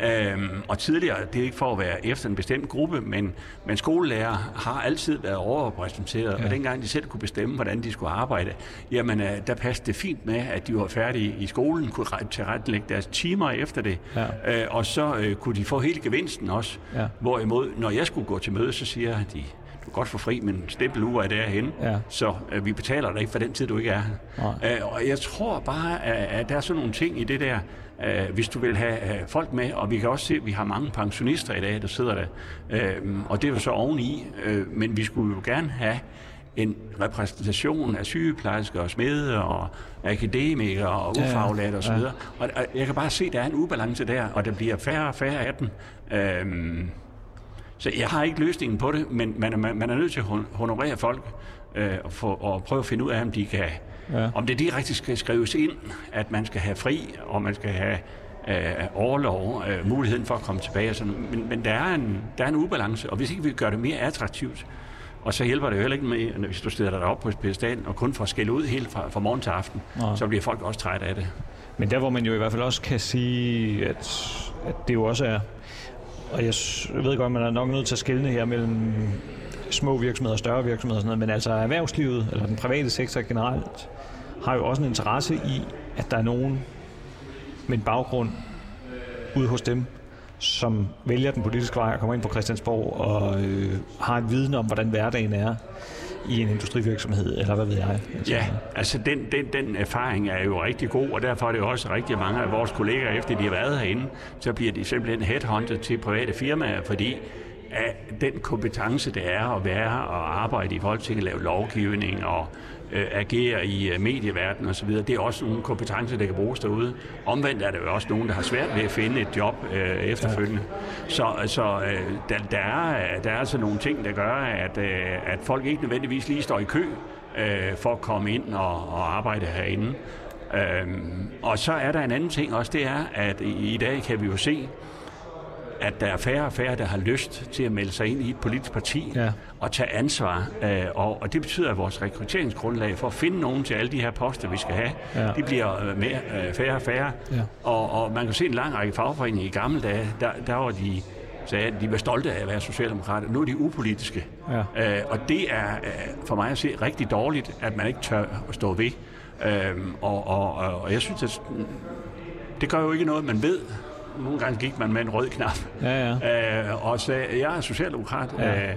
Ja. Øhm, og tidligere, det er ikke for at være efter en bestemt gruppe, men, men skolelærer har altid været overrepræsenteret, ja. og dengang de selv kunne bestemme, hvordan de skulle arbejde, jamen øh, der passede det fint med, at de var færdige i skolen, kunne ret- tilrettelægge deres timer efter det, Ja. Øh, og så øh, kunne de få hele gevinsten også. Ja. Hvorimod, når jeg skulle gå til møde, så siger de, du kan godt få fri, men stempeluger er derhen, Ja. så øh, vi betaler dig ikke for den tid, du ikke er her. Øh, og jeg tror bare, at, at der er sådan nogle ting i det der, øh, hvis du vil have øh, folk med, og vi kan også se, at vi har mange pensionister i dag, der sidder der, øh, og det er jo så oveni, øh, men vi skulle jo gerne have en repræsentation af sygeplejersker og smede og akademikere og ufaglærte osv. Ja. Ja. Og, jeg kan bare se, at der er en ubalance der, og der bliver færre og færre af dem. Øhm, så jeg har ikke løsningen på det, men man, er- man, man er nødt til at hon- honorere folk øh, og, få, og prøve at finde ud af, om de kan, ja. om det direkte skal skrives ind, at man skal have fri, og man skal have øh, overlov, øh, muligheden for at komme tilbage. Og sådan. Men, men der, er en, der er en ubalance, og hvis ikke vi gør det mere attraktivt, og så hjælper det jo heller ikke med, hvis du stiller dig op på pedestalen og kun får skæld ud helt fra, fra morgen til aften, Nej. så bliver folk også trætte af det. Men der, hvor man jo i hvert fald også kan sige, at, at det jo også er, og jeg ved godt, man er nok nødt til at skelne her mellem små virksomheder og større virksomheder og sådan noget, men altså erhvervslivet, eller den private sektor generelt, har jo også en interesse i, at der er nogen med en baggrund ude hos dem, som vælger den politiske vej og kommer ind på Christiansborg og øh, har en viden om, hvordan hverdagen er i en industrivirksomhed, eller hvad ved jeg. Altså, Ja, altså den, den, den erfaring er jo rigtig god, og derfor er det jo også rigtig mange af vores kolleger, efter de har været herinde, så bliver de simpelthen headhunted til private firmaer, fordi at den kompetence, det er at være og arbejde i Folketinget, lave lovgivning og øh, agere i øh, medieverdenen osv., det er også nogle kompetencer, der kan bruges derude. Omvendt er der jo også nogen, der har svært ved at finde et job øh, efterfølgende. Så, så øh, der, der, er, der er altså nogle ting, der gør, at, øh, at folk ikke nødvendigvis lige står i kø øh, for at komme ind og, og arbejde herinde. Øhm, og så er der en anden ting også, det er, at i, i dag kan vi jo se, at der er færre og færre, der har lyst til at melde sig ind i et politisk parti Ja. og tage ansvar. Øh, og, og det betyder, at vores rekrutteringsgrundlag for at finde nogen til alle de her poster, vi skal have, Ja. de bliver øh, mere, øh, færre og færre. Ja. Og, og man kan se en lang række fagforeninger i gamle dage, der, der var de sagde, at de var stolte af at være socialdemokrater. Nu er de upolitiske. Ja. Øh, og det er øh, for mig at se rigtig dårligt, at man ikke tør at stå ved. Øh, og, og, og, og jeg synes, at det gør jo ikke noget, man ved. Nogle gange gik man med en rød knap. Ja, ja. Øh, og sagde, jeg er socialdemokrat. Ja. Øh,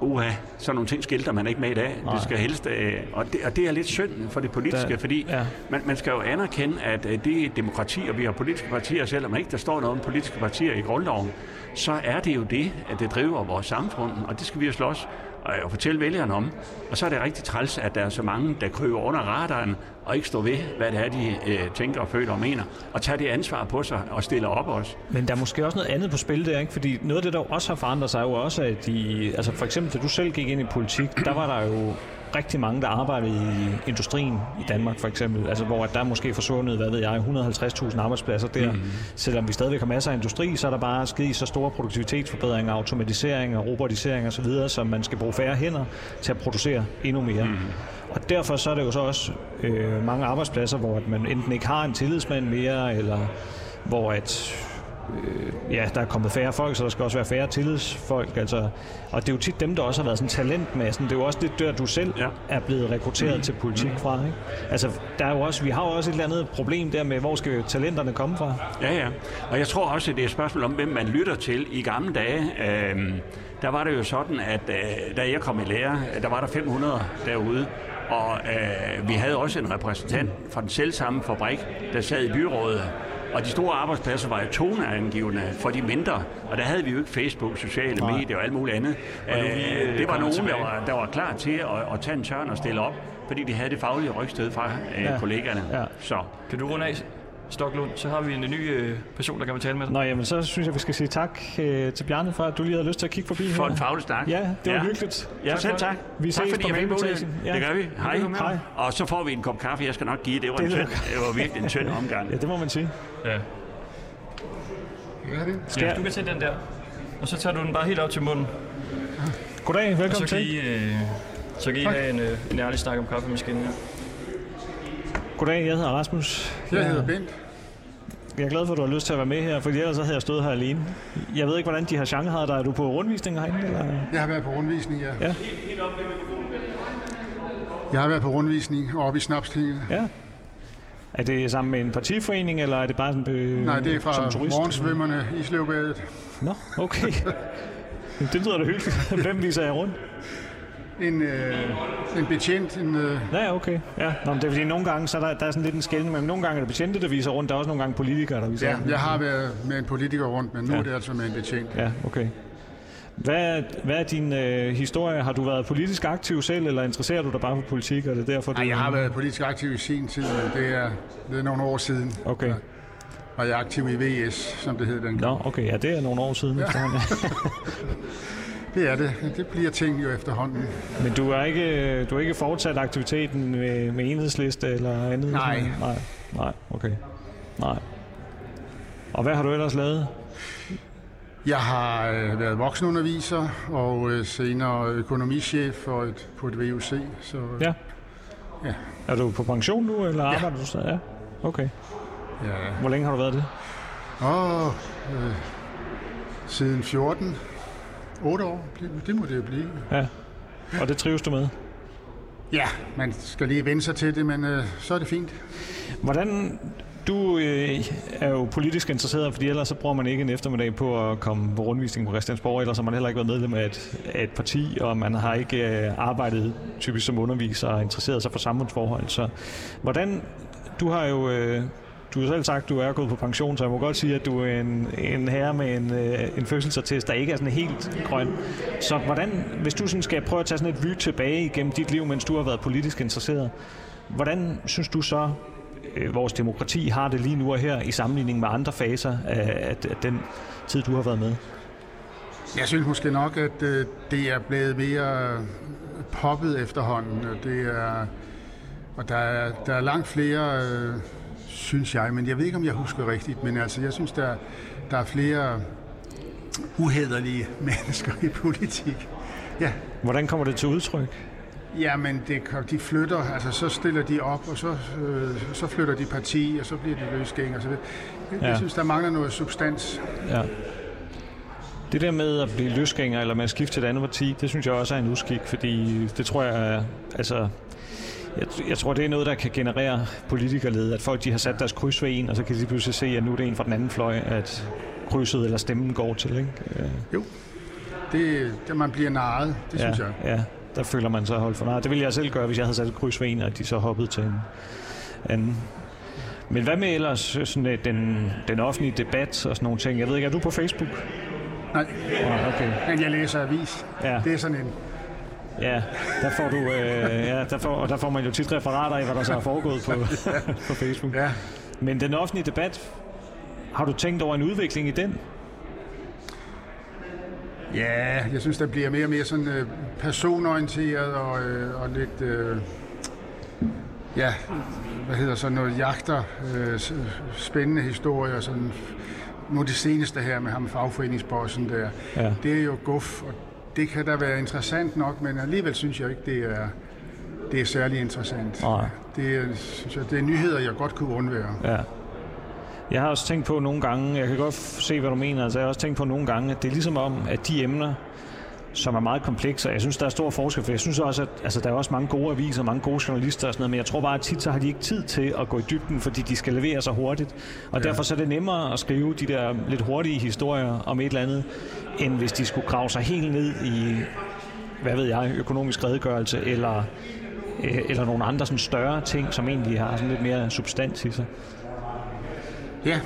uha, sådan nogle ting skilter man ikke med i dag. Nej. Det skal helst, øh, og, det, og det er lidt synd for det politiske, Der- fordi ja. man, man skal jo anerkende, at øh, det er demokrati, og vi har politiske partier, selvom ikke der står noget om politiske partier i grundloven, så er det jo det, at det driver vores samfund, og det skal vi jo slås og og fortælle vælgerne om. Og så er det rigtig træls, at der er så mange, der kryber under radaren og ikke står ved, hvad det er, de øh, tænker og føler og mener, og tager det ansvar på sig og stiller op også. Men der er måske også noget andet på spil der, ikke? Fordi noget af det, der også har forandret sig, er jo også, at de, altså for eksempel, da du selv gik ind i politik, der var der jo rigtig mange, der arbejdede i industrien i Danmark, for eksempel. Altså, hvor at der er måske forsvundet, hvad ved jeg, 150.000 arbejdspladser der. Mm. Selvom vi stadigvæk har masser af industri, så er der bare sket så store produktivitetsforbedringer, automatisering og robotisering osv., så man skal bruge færre hænder til at producere endnu mere. Mm. Og derfor så er det jo så også øh, mange arbejdspladser, hvor at man enten ikke har en tillidsmand mere, eller hvor at øh, ja, der er kommet færre folk, så der skal også være færre tillidsfolk. Altså, og det er jo tit dem, der også har været sådan talentmassen. Det er jo også det, der du selv Ja. er blevet rekrutteret mm. til politik fra. Ikke? Altså, der er jo også, vi har jo også et eller andet problem der med, hvor skal talenterne komme fra? Ja, ja. Og jeg tror også, at det er et spørgsmål om, hvem man lytter til. I gamle dage, øh, der var det jo sådan, at øh, da jeg kom i lære, der var der 500 derude. Og øh, vi havde også en repræsentant fra den selv samme fabrik, der sad i byrådet. Og de store arbejdspladser var jo toneangivende for de mindre. Og der havde vi jo ikke Facebook, sociale Nej. medier og alt muligt andet. nu vi, Øh, øh, det var nogen, der var, der var klar til at, at tage en tørn og stille op, fordi de havde det faglige rygstød fra øh, Ja. kollegerne. Ja. Så Kan du runde af, Stoklund? Så har vi en ny øh, person, der kan tale med dig. Nå, jamen, så synes jeg, vi skal sige tak øh, til Bjarne for, at du lige havde lyst til at kigge forbi for her. en faglig snak. Ja, det var hyggeligt. Ja, selv tak. Vi tak ses fordi på jeg fik muligheden. Ja. Det gør vi. Hej. Hej. Og så får vi en kop kaffe, jeg skal nok give. Det var, Det en er tynd, det var virkelig en tynd omgang. Ja, det må man sige. Ja. Skal ja. Du kan tage den der. Og så tager du den bare helt op til munden. Goddag, Og så velkommen kan til. I, øh, så kan I have en, øh, en ærlig snak om kaffemaskinen her. Goddag, jeg hedder Rasmus. Jeg hedder Bent. Jeg er glad for, at du har lyst til at være med her, for ellers så havde jeg stået her alene. Jeg ved ikke, hvordan de har genre havde dig. Er du på rundvisning herinde? Eller? Jeg har været på rundvisning, ja. Ja. Jeg har været på rundvisning oppe i Snapsklingen. ja. Er det sammen med en partiforening, eller er det bare sådan, øh, Nej, det er fra morgensvømmerne i Slevbadet. Nå, okay. det lyder da hyggeligt. Hvem viser jeg rundt? En, øh, en betjent, en, øh, Ja, okay. Ja. Nå, men det er fordi, nogle gange så er der, der er sådan lidt en skældning, men nogle gange er det betjente, der viser rundt. Der er også nogle gange politikere, der viser ja, rundt. jeg har været med en politiker rundt, men nu Ja. er det altså med en betjent. Ja, okay. Hvad, hvad er din øh, historie? Har du været politisk aktiv selv, eller interesserer du dig bare for politik, og det er derfor, du... Nej, jeg har været politisk aktiv i sin tid, men det er, det er nogle år siden. Okay. var jeg aktiv i VS, som det hed den. Nå, okay, ja, det er nogle år siden. Ja. Det er det. Det bliver ting jo efterhånden. Men du har ikke, du har ikke fortsat aktiviteten med, med enhedsliste eller andet? Nej. Nej, nej, okay. Nej. Og hvad har du ellers lavet? Jeg har øh, været voksenunderviser og øh, senere økonomichef for et, på et VUC. Så, Ja. Ja. Er du på pension nu, eller Ja. arbejder du stadig? Ja. Okay. ja. Hvor længe har du været det? Og øh, siden 14. 8 år, det, må det jo blive. Ja. Og det trives du med? Ja, man skal lige vende sig til det, men øh, så er det fint. Hvordan... Du øh, er jo politisk interesseret, fordi ellers så bruger man ikke en eftermiddag på at komme på rundvisning på Christiansborg, ellers har man heller ikke været medlem af et, af et parti, og man har ikke øh, arbejdet typisk som underviser og interesseret sig for samfundsforhold. Så hvordan... Du har jo... Øh, du har selv sagt, du er gået på pension, så jeg må godt sige, at du er en, en herre med en, øh, en fødselsattest, der ikke er sådan helt grøn. Så hvordan, hvis du sådan skal prøve at tage sådan et vy tilbage igennem dit liv, mens du har været politisk interesseret, hvordan synes du så, øh, vores demokrati har det lige nu og her i sammenligning med andre faser af, af, af den tid, du har været med? Jeg synes måske nok, at øh, det er blevet mere poppet efterhånden. Det er, og der er, der er langt flere, øh, synes jeg, men jeg ved ikke, om jeg husker rigtigt, men altså, jeg synes, der, der er flere uhederlige mennesker i politik. Ja, Hvordan kommer det til udtryk? Ja, men det, de flytter, altså så stiller de op, og så, øh, så flytter de parti, og så bliver de løsgængere. Så det, Ja. jeg synes, der mangler noget substans. Ja. Det der med at blive løsgænger eller med at skifte til et andet parti, det synes jeg også er en uskik, fordi det tror jeg, altså, jeg, jeg tror, det er noget, der kan generere politikerled, at folk de har sat deres kryds ved en, og så kan de pludselig se, at nu er det en fra den anden fløj, at krydset eller stemmen går til. Ikke? Øh, Jo. det, det, man bliver narret, det ja, synes jeg. Ja, der føler man sig holdt for nej. Det ville jeg selv gøre, hvis jeg havde sat et kryds ved en, og de så hoppede til en anden. Men hvad med ellers øh, sådan, øh, den, den offentlige debat og sådan nogle ting? Jeg ved ikke, er du på Facebook? Nej, okay. men jeg læser avis. Ja. Det er sådan en... Ja, der får du, øh, ja, der får, og der får man jo tit referater af, hvad der så er foregået på, på Facebook. Ja. Men den offentlige debat, har du tænkt over en udvikling i den? Ja, jeg synes, der bliver mere og mere sådan øh, personorienteret og, øh, og lidt... Øh, ja, hvad hedder sådan noget, jagter, øh, spændende historier, sådan... Nu det seneste her med ham fagforeningsbossen der, Ja. det er jo guf, og det kan da være interessant nok, men alligevel synes jeg ikke, det er, det er særlig interessant. Nej. Det er, synes jeg, det er nyheder, jeg godt kunne undvære. Ja. Jeg har også tænkt på nogle gange, jeg kan godt se, hvad du mener, altså jeg har også tænkt på nogle gange, at det er ligesom om, at de emner, som er meget komplekse, og jeg synes, der er stor forskel, for jeg synes også, at altså, der er også mange gode aviser, mange gode journalister og sådan noget, men jeg tror bare, at tit så har de ikke tid til at gå i dybden, fordi de skal levere så hurtigt, og ja. derfor så er det nemmere at skrive de der lidt hurtige historier om et eller andet, end hvis de skulle grave sig helt ned i, hvad ved jeg, økonomisk redegørelse, eller, øh, eller nogle andre sådan større ting, som egentlig har sådan lidt mere substans i sig. Ja,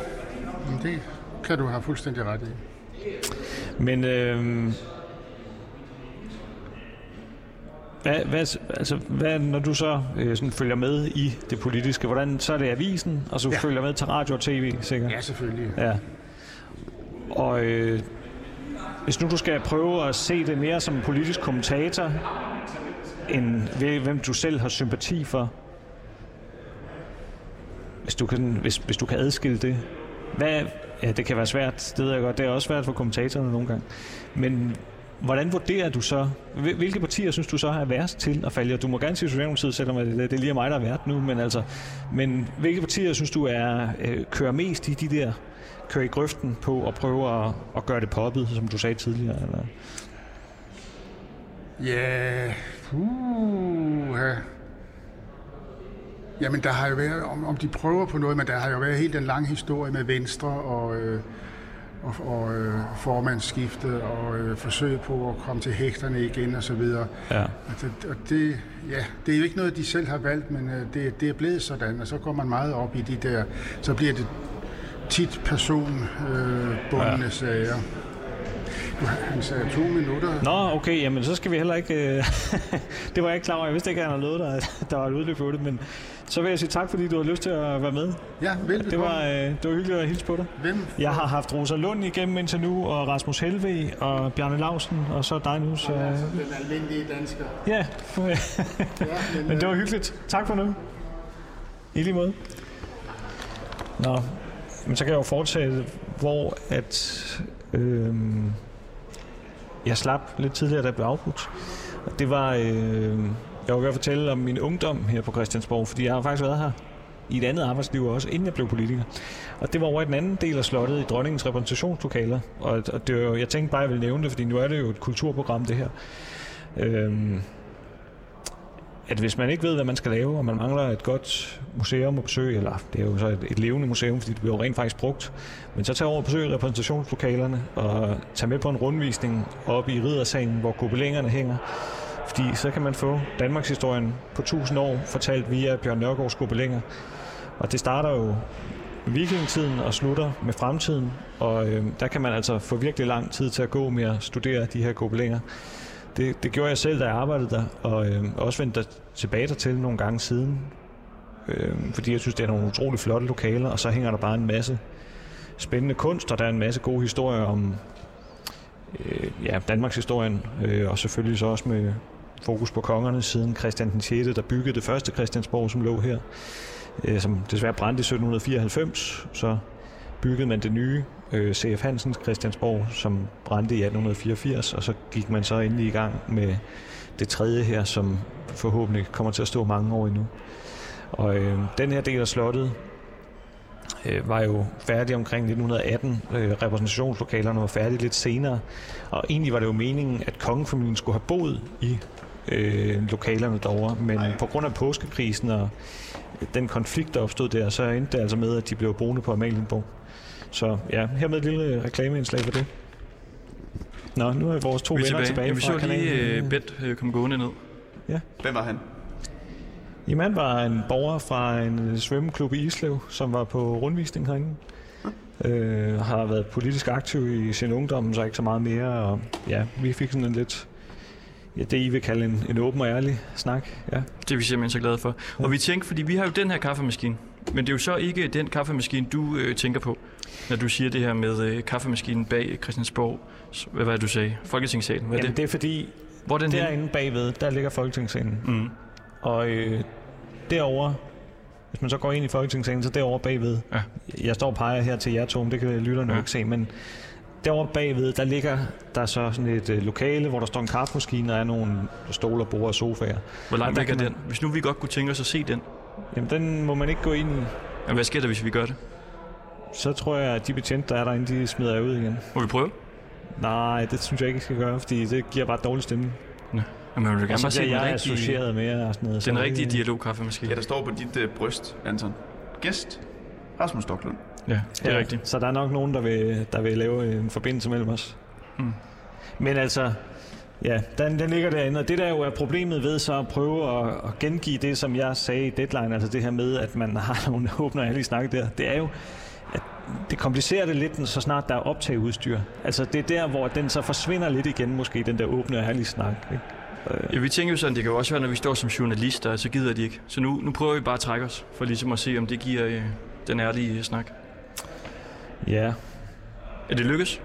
men det kan du have fuldstændig ret i. Men øh, hvad, hvad, altså, hvad, når du så øh, sådan følger med i det politiske, hvordan så er det avisen, og så ja. Følger med til radio og tv, sikkert? Ja, selvfølgelig. Ja. Og øh, hvis nu du skal prøve at se det mere som en politisk kommentator, end ved, hvem du selv har sympati for, hvis du kan, hvis, hvis du kan adskille det. Hvad, ja, det kan være svært, det ved jeg godt. Det er også svært for kommentatorerne nogle gange. Men hvordan vurderer du så, hvilke partier synes du så er værst til at falde? Og Du må gerne sige Socialdemokratiet, selvom det, det er lige mig, der er vært nu, men altså, men hvilke partier synes du er, øh, kører mest i de der, kører i grøften på at prøve at, at gøre det poppet, som du sagde tidligere? Eller? Ja, uh. Jamen, der har jo været, om, om de prøver på noget, men der har jo været helt den lange historie med Venstre og, øh, og, og øh, formandsskiftet og øh, forsøg på at komme til hægterne igen og så videre. Ja. Og det, og det, ja, det er jo ikke noget, de selv har valgt, men øh, det, det er blevet sådan, og så går man meget op i de der, så bliver det tit personbundne øh, Ja. sager. Han sagde to minutter. Nå, okay, jamen så skal vi heller ikke... Øh, det var jeg ikke klar over. Jeg vidste ikke, at han havde lovet dig, at der var et udløb på det, men så vil jeg sige tak, fordi du har lyst til at være med. Ja, velbekomme. Det var, øh, det var hyggeligt at hilse på dig. Hvem? Jeg har haft Rosa Lund igennem indtil nu, og Rasmus Helve og Bjarne Lausen, og så dig nu. Så, Den almindelige dansker. ja, Ja, men, men det var hyggeligt. Tak for nu. I lige måde. Nå, men så kan jeg jo fortsætte, hvor at... Øh, jeg slap lidt tidligere, da jeg blev afbrudt. Det var... Øh, jeg vil gerne fortælle om min ungdom her på Christiansborg, fordi jeg har faktisk været her i et andet arbejdsliv også, inden jeg blev politiker. Og det var over i den anden del af slottet i dronningens repræsentationslokaler. Og, og det var, jo- jeg tænkte bare, at jeg ville nævne det, fordi nu er det jo et kulturprogram, det her. Øhm, at hvis man ikke ved, hvad man skal lave, og man mangler et godt museum at besøge, eller det er jo så et, et levende museum, fordi det bliver jo rent faktisk brugt, men så tag over og besøg repræsentationslokalerne og tag med på en rundvisning op i riddersalen, hvor gobelængerne hænger. Fordi så kan man få Danmarks historien på 1000 år fortalt via Bjørn Nørgaards gobelinger. Og det starter jo med vikingetiden og slutter med fremtiden, og øh, der kan man altså få virkelig lang tid til at gå med at studere de her gobelinger. Det, det gjorde jeg selv, da jeg arbejdede der, og øh, også vendt der tilbage dertil nogle gange siden, øh, fordi jeg synes, det er nogle utrolig flotte lokaler, og så hænger der bare en masse spændende kunst, og der er en masse gode historier om øh, ja, Danmarks historien, øh, og selvfølgelig så også med fokus på kongerne siden Christian den 6., der byggede det første Christiansborg, som lå her, øh, som desværre brændte i 1794, så byggede man det nye øh, C.F. Hansens Christiansborg, som brændte i 1884, og så gik man så endelig i gang med det tredje her, som forhåbentlig kommer til at stå mange år endnu. Og øh, den her del af slottet øh, var jo færdig omkring 1918. Øh, repræsentationslokalerne var færdige lidt senere. Og egentlig var det jo meningen, at kongefamilien skulle have boet i øh, lokalerne derovre. Men på grund af påskekrisen og den konflikt, der opstod der, så endte det altså med, at de blev boende på Amalienborg. Så ja, hermed et lille reklameindslag for det. Nå, nu er vores to Vi er venner tilbage. tilbage Ja, vi fra så lige kanalen. øh, Bent øh, komme gående ned. Hvem var han? Jamen, han var en borger fra en svømmeklub i Islev, som var på rundvisning herinde. Øh, har været politisk aktiv i sin ungdom, så ikke så meget mere. Og ja, vi fik sådan en lidt, ja, det I vil kalde en, en åben og ærlig snak. Ja. Det er vi simpelthen så glade for. Og vi tænkte, fordi vi har jo den her kaffemaskine. Men det er jo så ikke den kaffemaskine, du øh, tænker på, når du siger det her med øh, kaffemaskinen bag Christiansborg. Hvad var det, du sagde? Folketingssalen. Hvad er Jamen, det? det er fordi, Hvor er den henne? derinde bagved, der ligger Folketingssalen. Mm. Og øh, derovre, hvis man så går ind i Folketingssalen, så derovre bagved, Ja. jeg står og peger her til jer to, men det kan lytterne ja. Ja. ikke se, men derovre bagved, der ligger der så sådan et øh, lokale, hvor der står en kaffemaskine, og er nogle stoler, bord og sofaer. Hvor langt væk er den? Hvis nu vi godt kunne tænke os at se den, Jamen, den må man ikke gå ind i. ja, hvad sker der, hvis vi gør det? Så tror jeg, at de betjente, der er derinde, de smider jer ud igen. Må vi prøve? Nej, det synes jeg ikke, I skal gøre, fordi det giver bare dårlig stemning. Jamen, jeg vil gerne så bare se bliver den jeg rigtige, associeret med jer og sådan noget. den rigtige dialogkaffemaskine. Ja, der står på dit øh, bryst, Anton. Gæst. Rasmus Stocklund. Ja, det er ja, rigtigt. Så der er nok nogen, der vil, der vil lave en forbindelse mellem os. Mm. Men altså, ja, den, den ligger derinde, og det der jo er problemet ved så at prøve at, at gengive det, som jeg sagde i deadline, altså det her med, at man har nogle åbne og ærlige snak der, det er jo, at det komplicerer det lidt, så snart der er optageudstyr. Altså det er der, hvor den så forsvinder lidt igen, måske, den der åbne og ærlige snak. Ikke? Ja, vi tænker jo sådan, det kan jo også være, når vi står som journalister, så gider de ikke. Så nu, nu prøver vi bare at trække os, for ligesom at se, om det giver øh, den ærlige snak. Ja, Er det lykkes?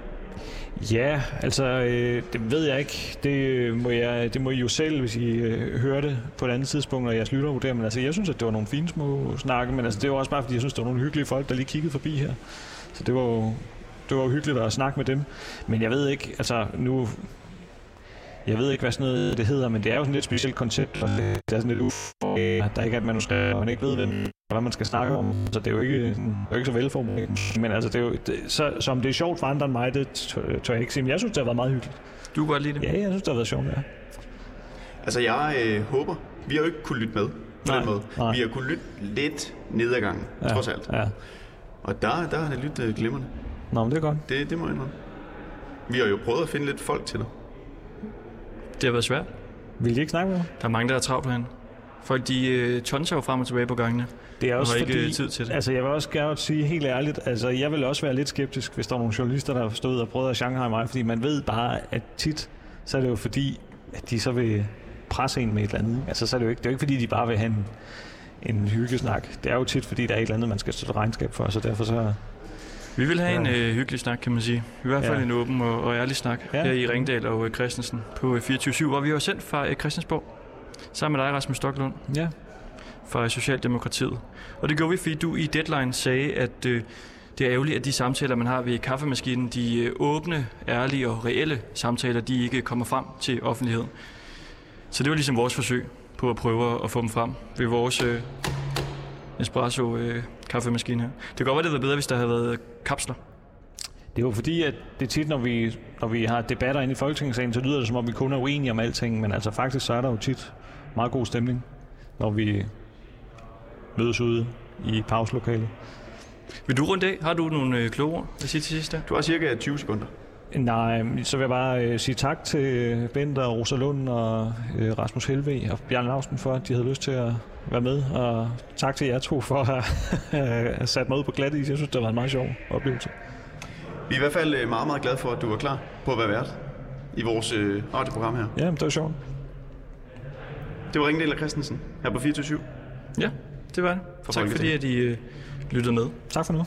Ja, altså, øh, det ved jeg ikke. Det øh, må, jeg, det må I jo selv, hvis I øh, hører det på et andet tidspunkt, når jeres lytter vurderer. Men altså, jeg synes, at det var nogle fine små snakke, men altså, det var også bare, fordi jeg synes, det var nogle hyggelige folk, der lige kiggede forbi her. Så det var jo det var jo hyggeligt at snakke med dem. Men jeg ved ikke, altså nu... Jeg ved ikke, hvad sådan noget det hedder, men det er jo sådan et lidt specielt koncept, og det, det er sådan lidt uf, der ikke er et manuskript, og man ikke ved, hvem, hvad man skal snakke om. Så det er jo ikke, det er jo ikke så velformuleret. Men altså, det er jo, det, så, så om det er sjovt for andre end mig, det tør, jeg ikke sige. Men jeg synes, det har været meget hyggeligt. Du kan godt lide det? Ja, jeg synes, det har været sjovt, ja. Altså, jeg øh, håber... Vi har jo ikke kunnet lytte med på Nej, den måde. nej. Vi har kunnet lytte lidt nedadgangen, ja. trods alt. Ja. Og der, der har det lyttet glimrende. Nå, men det er godt. Det, det må jeg indrømme. Vi har jo prøvet at finde lidt folk til dig. Det har været svært. Vil de ikke snakke med mig? Der er mange, der er travlt herinde. Folk, de øh, tonser jo frem og tilbage på gangene. Det er Og også har fordi, øh, tid til det. altså jeg vil også gerne sige helt ærligt, altså jeg vil også være lidt skeptisk, hvis der er nogle journalister, der stod og prøvede at Shanghai mig, fordi man ved bare, at tit, så er det jo fordi, at de så vil presse en med et eller andet. Altså så er det jo ikke, det er jo ikke fordi, de bare vil have en, en hyggesnak. Det er jo tit, fordi der er et eller andet, man skal stå regnskab for, så derfor så... Vi vil have Ja. en øh, hyggelig snak, kan man sige. I hvert fald Ja. en åben og, og ærlig snak Ja. her i Ringdal og øh, Christensen på øh, 24 hvor vi har sendt fra øh, Christiansborg. Sammen med dig, Rasmus Stocklund, Ja, fra Socialdemokratiet. Og det gjorde vi, fordi du i Deadline sagde, at øh, det er ærgerligt, at de samtaler, man har ved kaffemaskinen, de øh, åbne, ærlige og reelle samtaler, de ikke kommer frem til offentligheden. Så det var ligesom vores forsøg på at prøve at få dem frem ved vores øh, espresso øh, kaffemaskine her. Det kan godt være, det havde været bedre, hvis der havde været kapsler. det er jo fordi, at det er tit, når vi, når vi har debatter inde i Folketingssalen, så lyder det som om, vi kun er uenige om alting, men altså faktisk så er der jo tit meget god stemning, når vi mødes ude i pauselokalet. Vil du rundt af? Har du nogle øh, kloge ord at sige til sidst der? Du har cirka 20 sekunder. Nej, så vil jeg bare øh, sige tak til Bent og Rosa Lund og øh, Rasmus Helve og Bjørn Lausten for, at de havde lyst til at være med. Og tak til jer to for at have, have sat mig ud på glat is. Jeg synes, det var en meget sjov oplevelse. Vi er i hvert fald øh, meget, meget glade for, at du var klar på at være vært i vores øh, radioprogram her. Ja, det var sjovt. Det var Ringdal og Christensen her på 24 Ja, det var det. For tak fordi, at I øh, lyttede med. Tak for nu.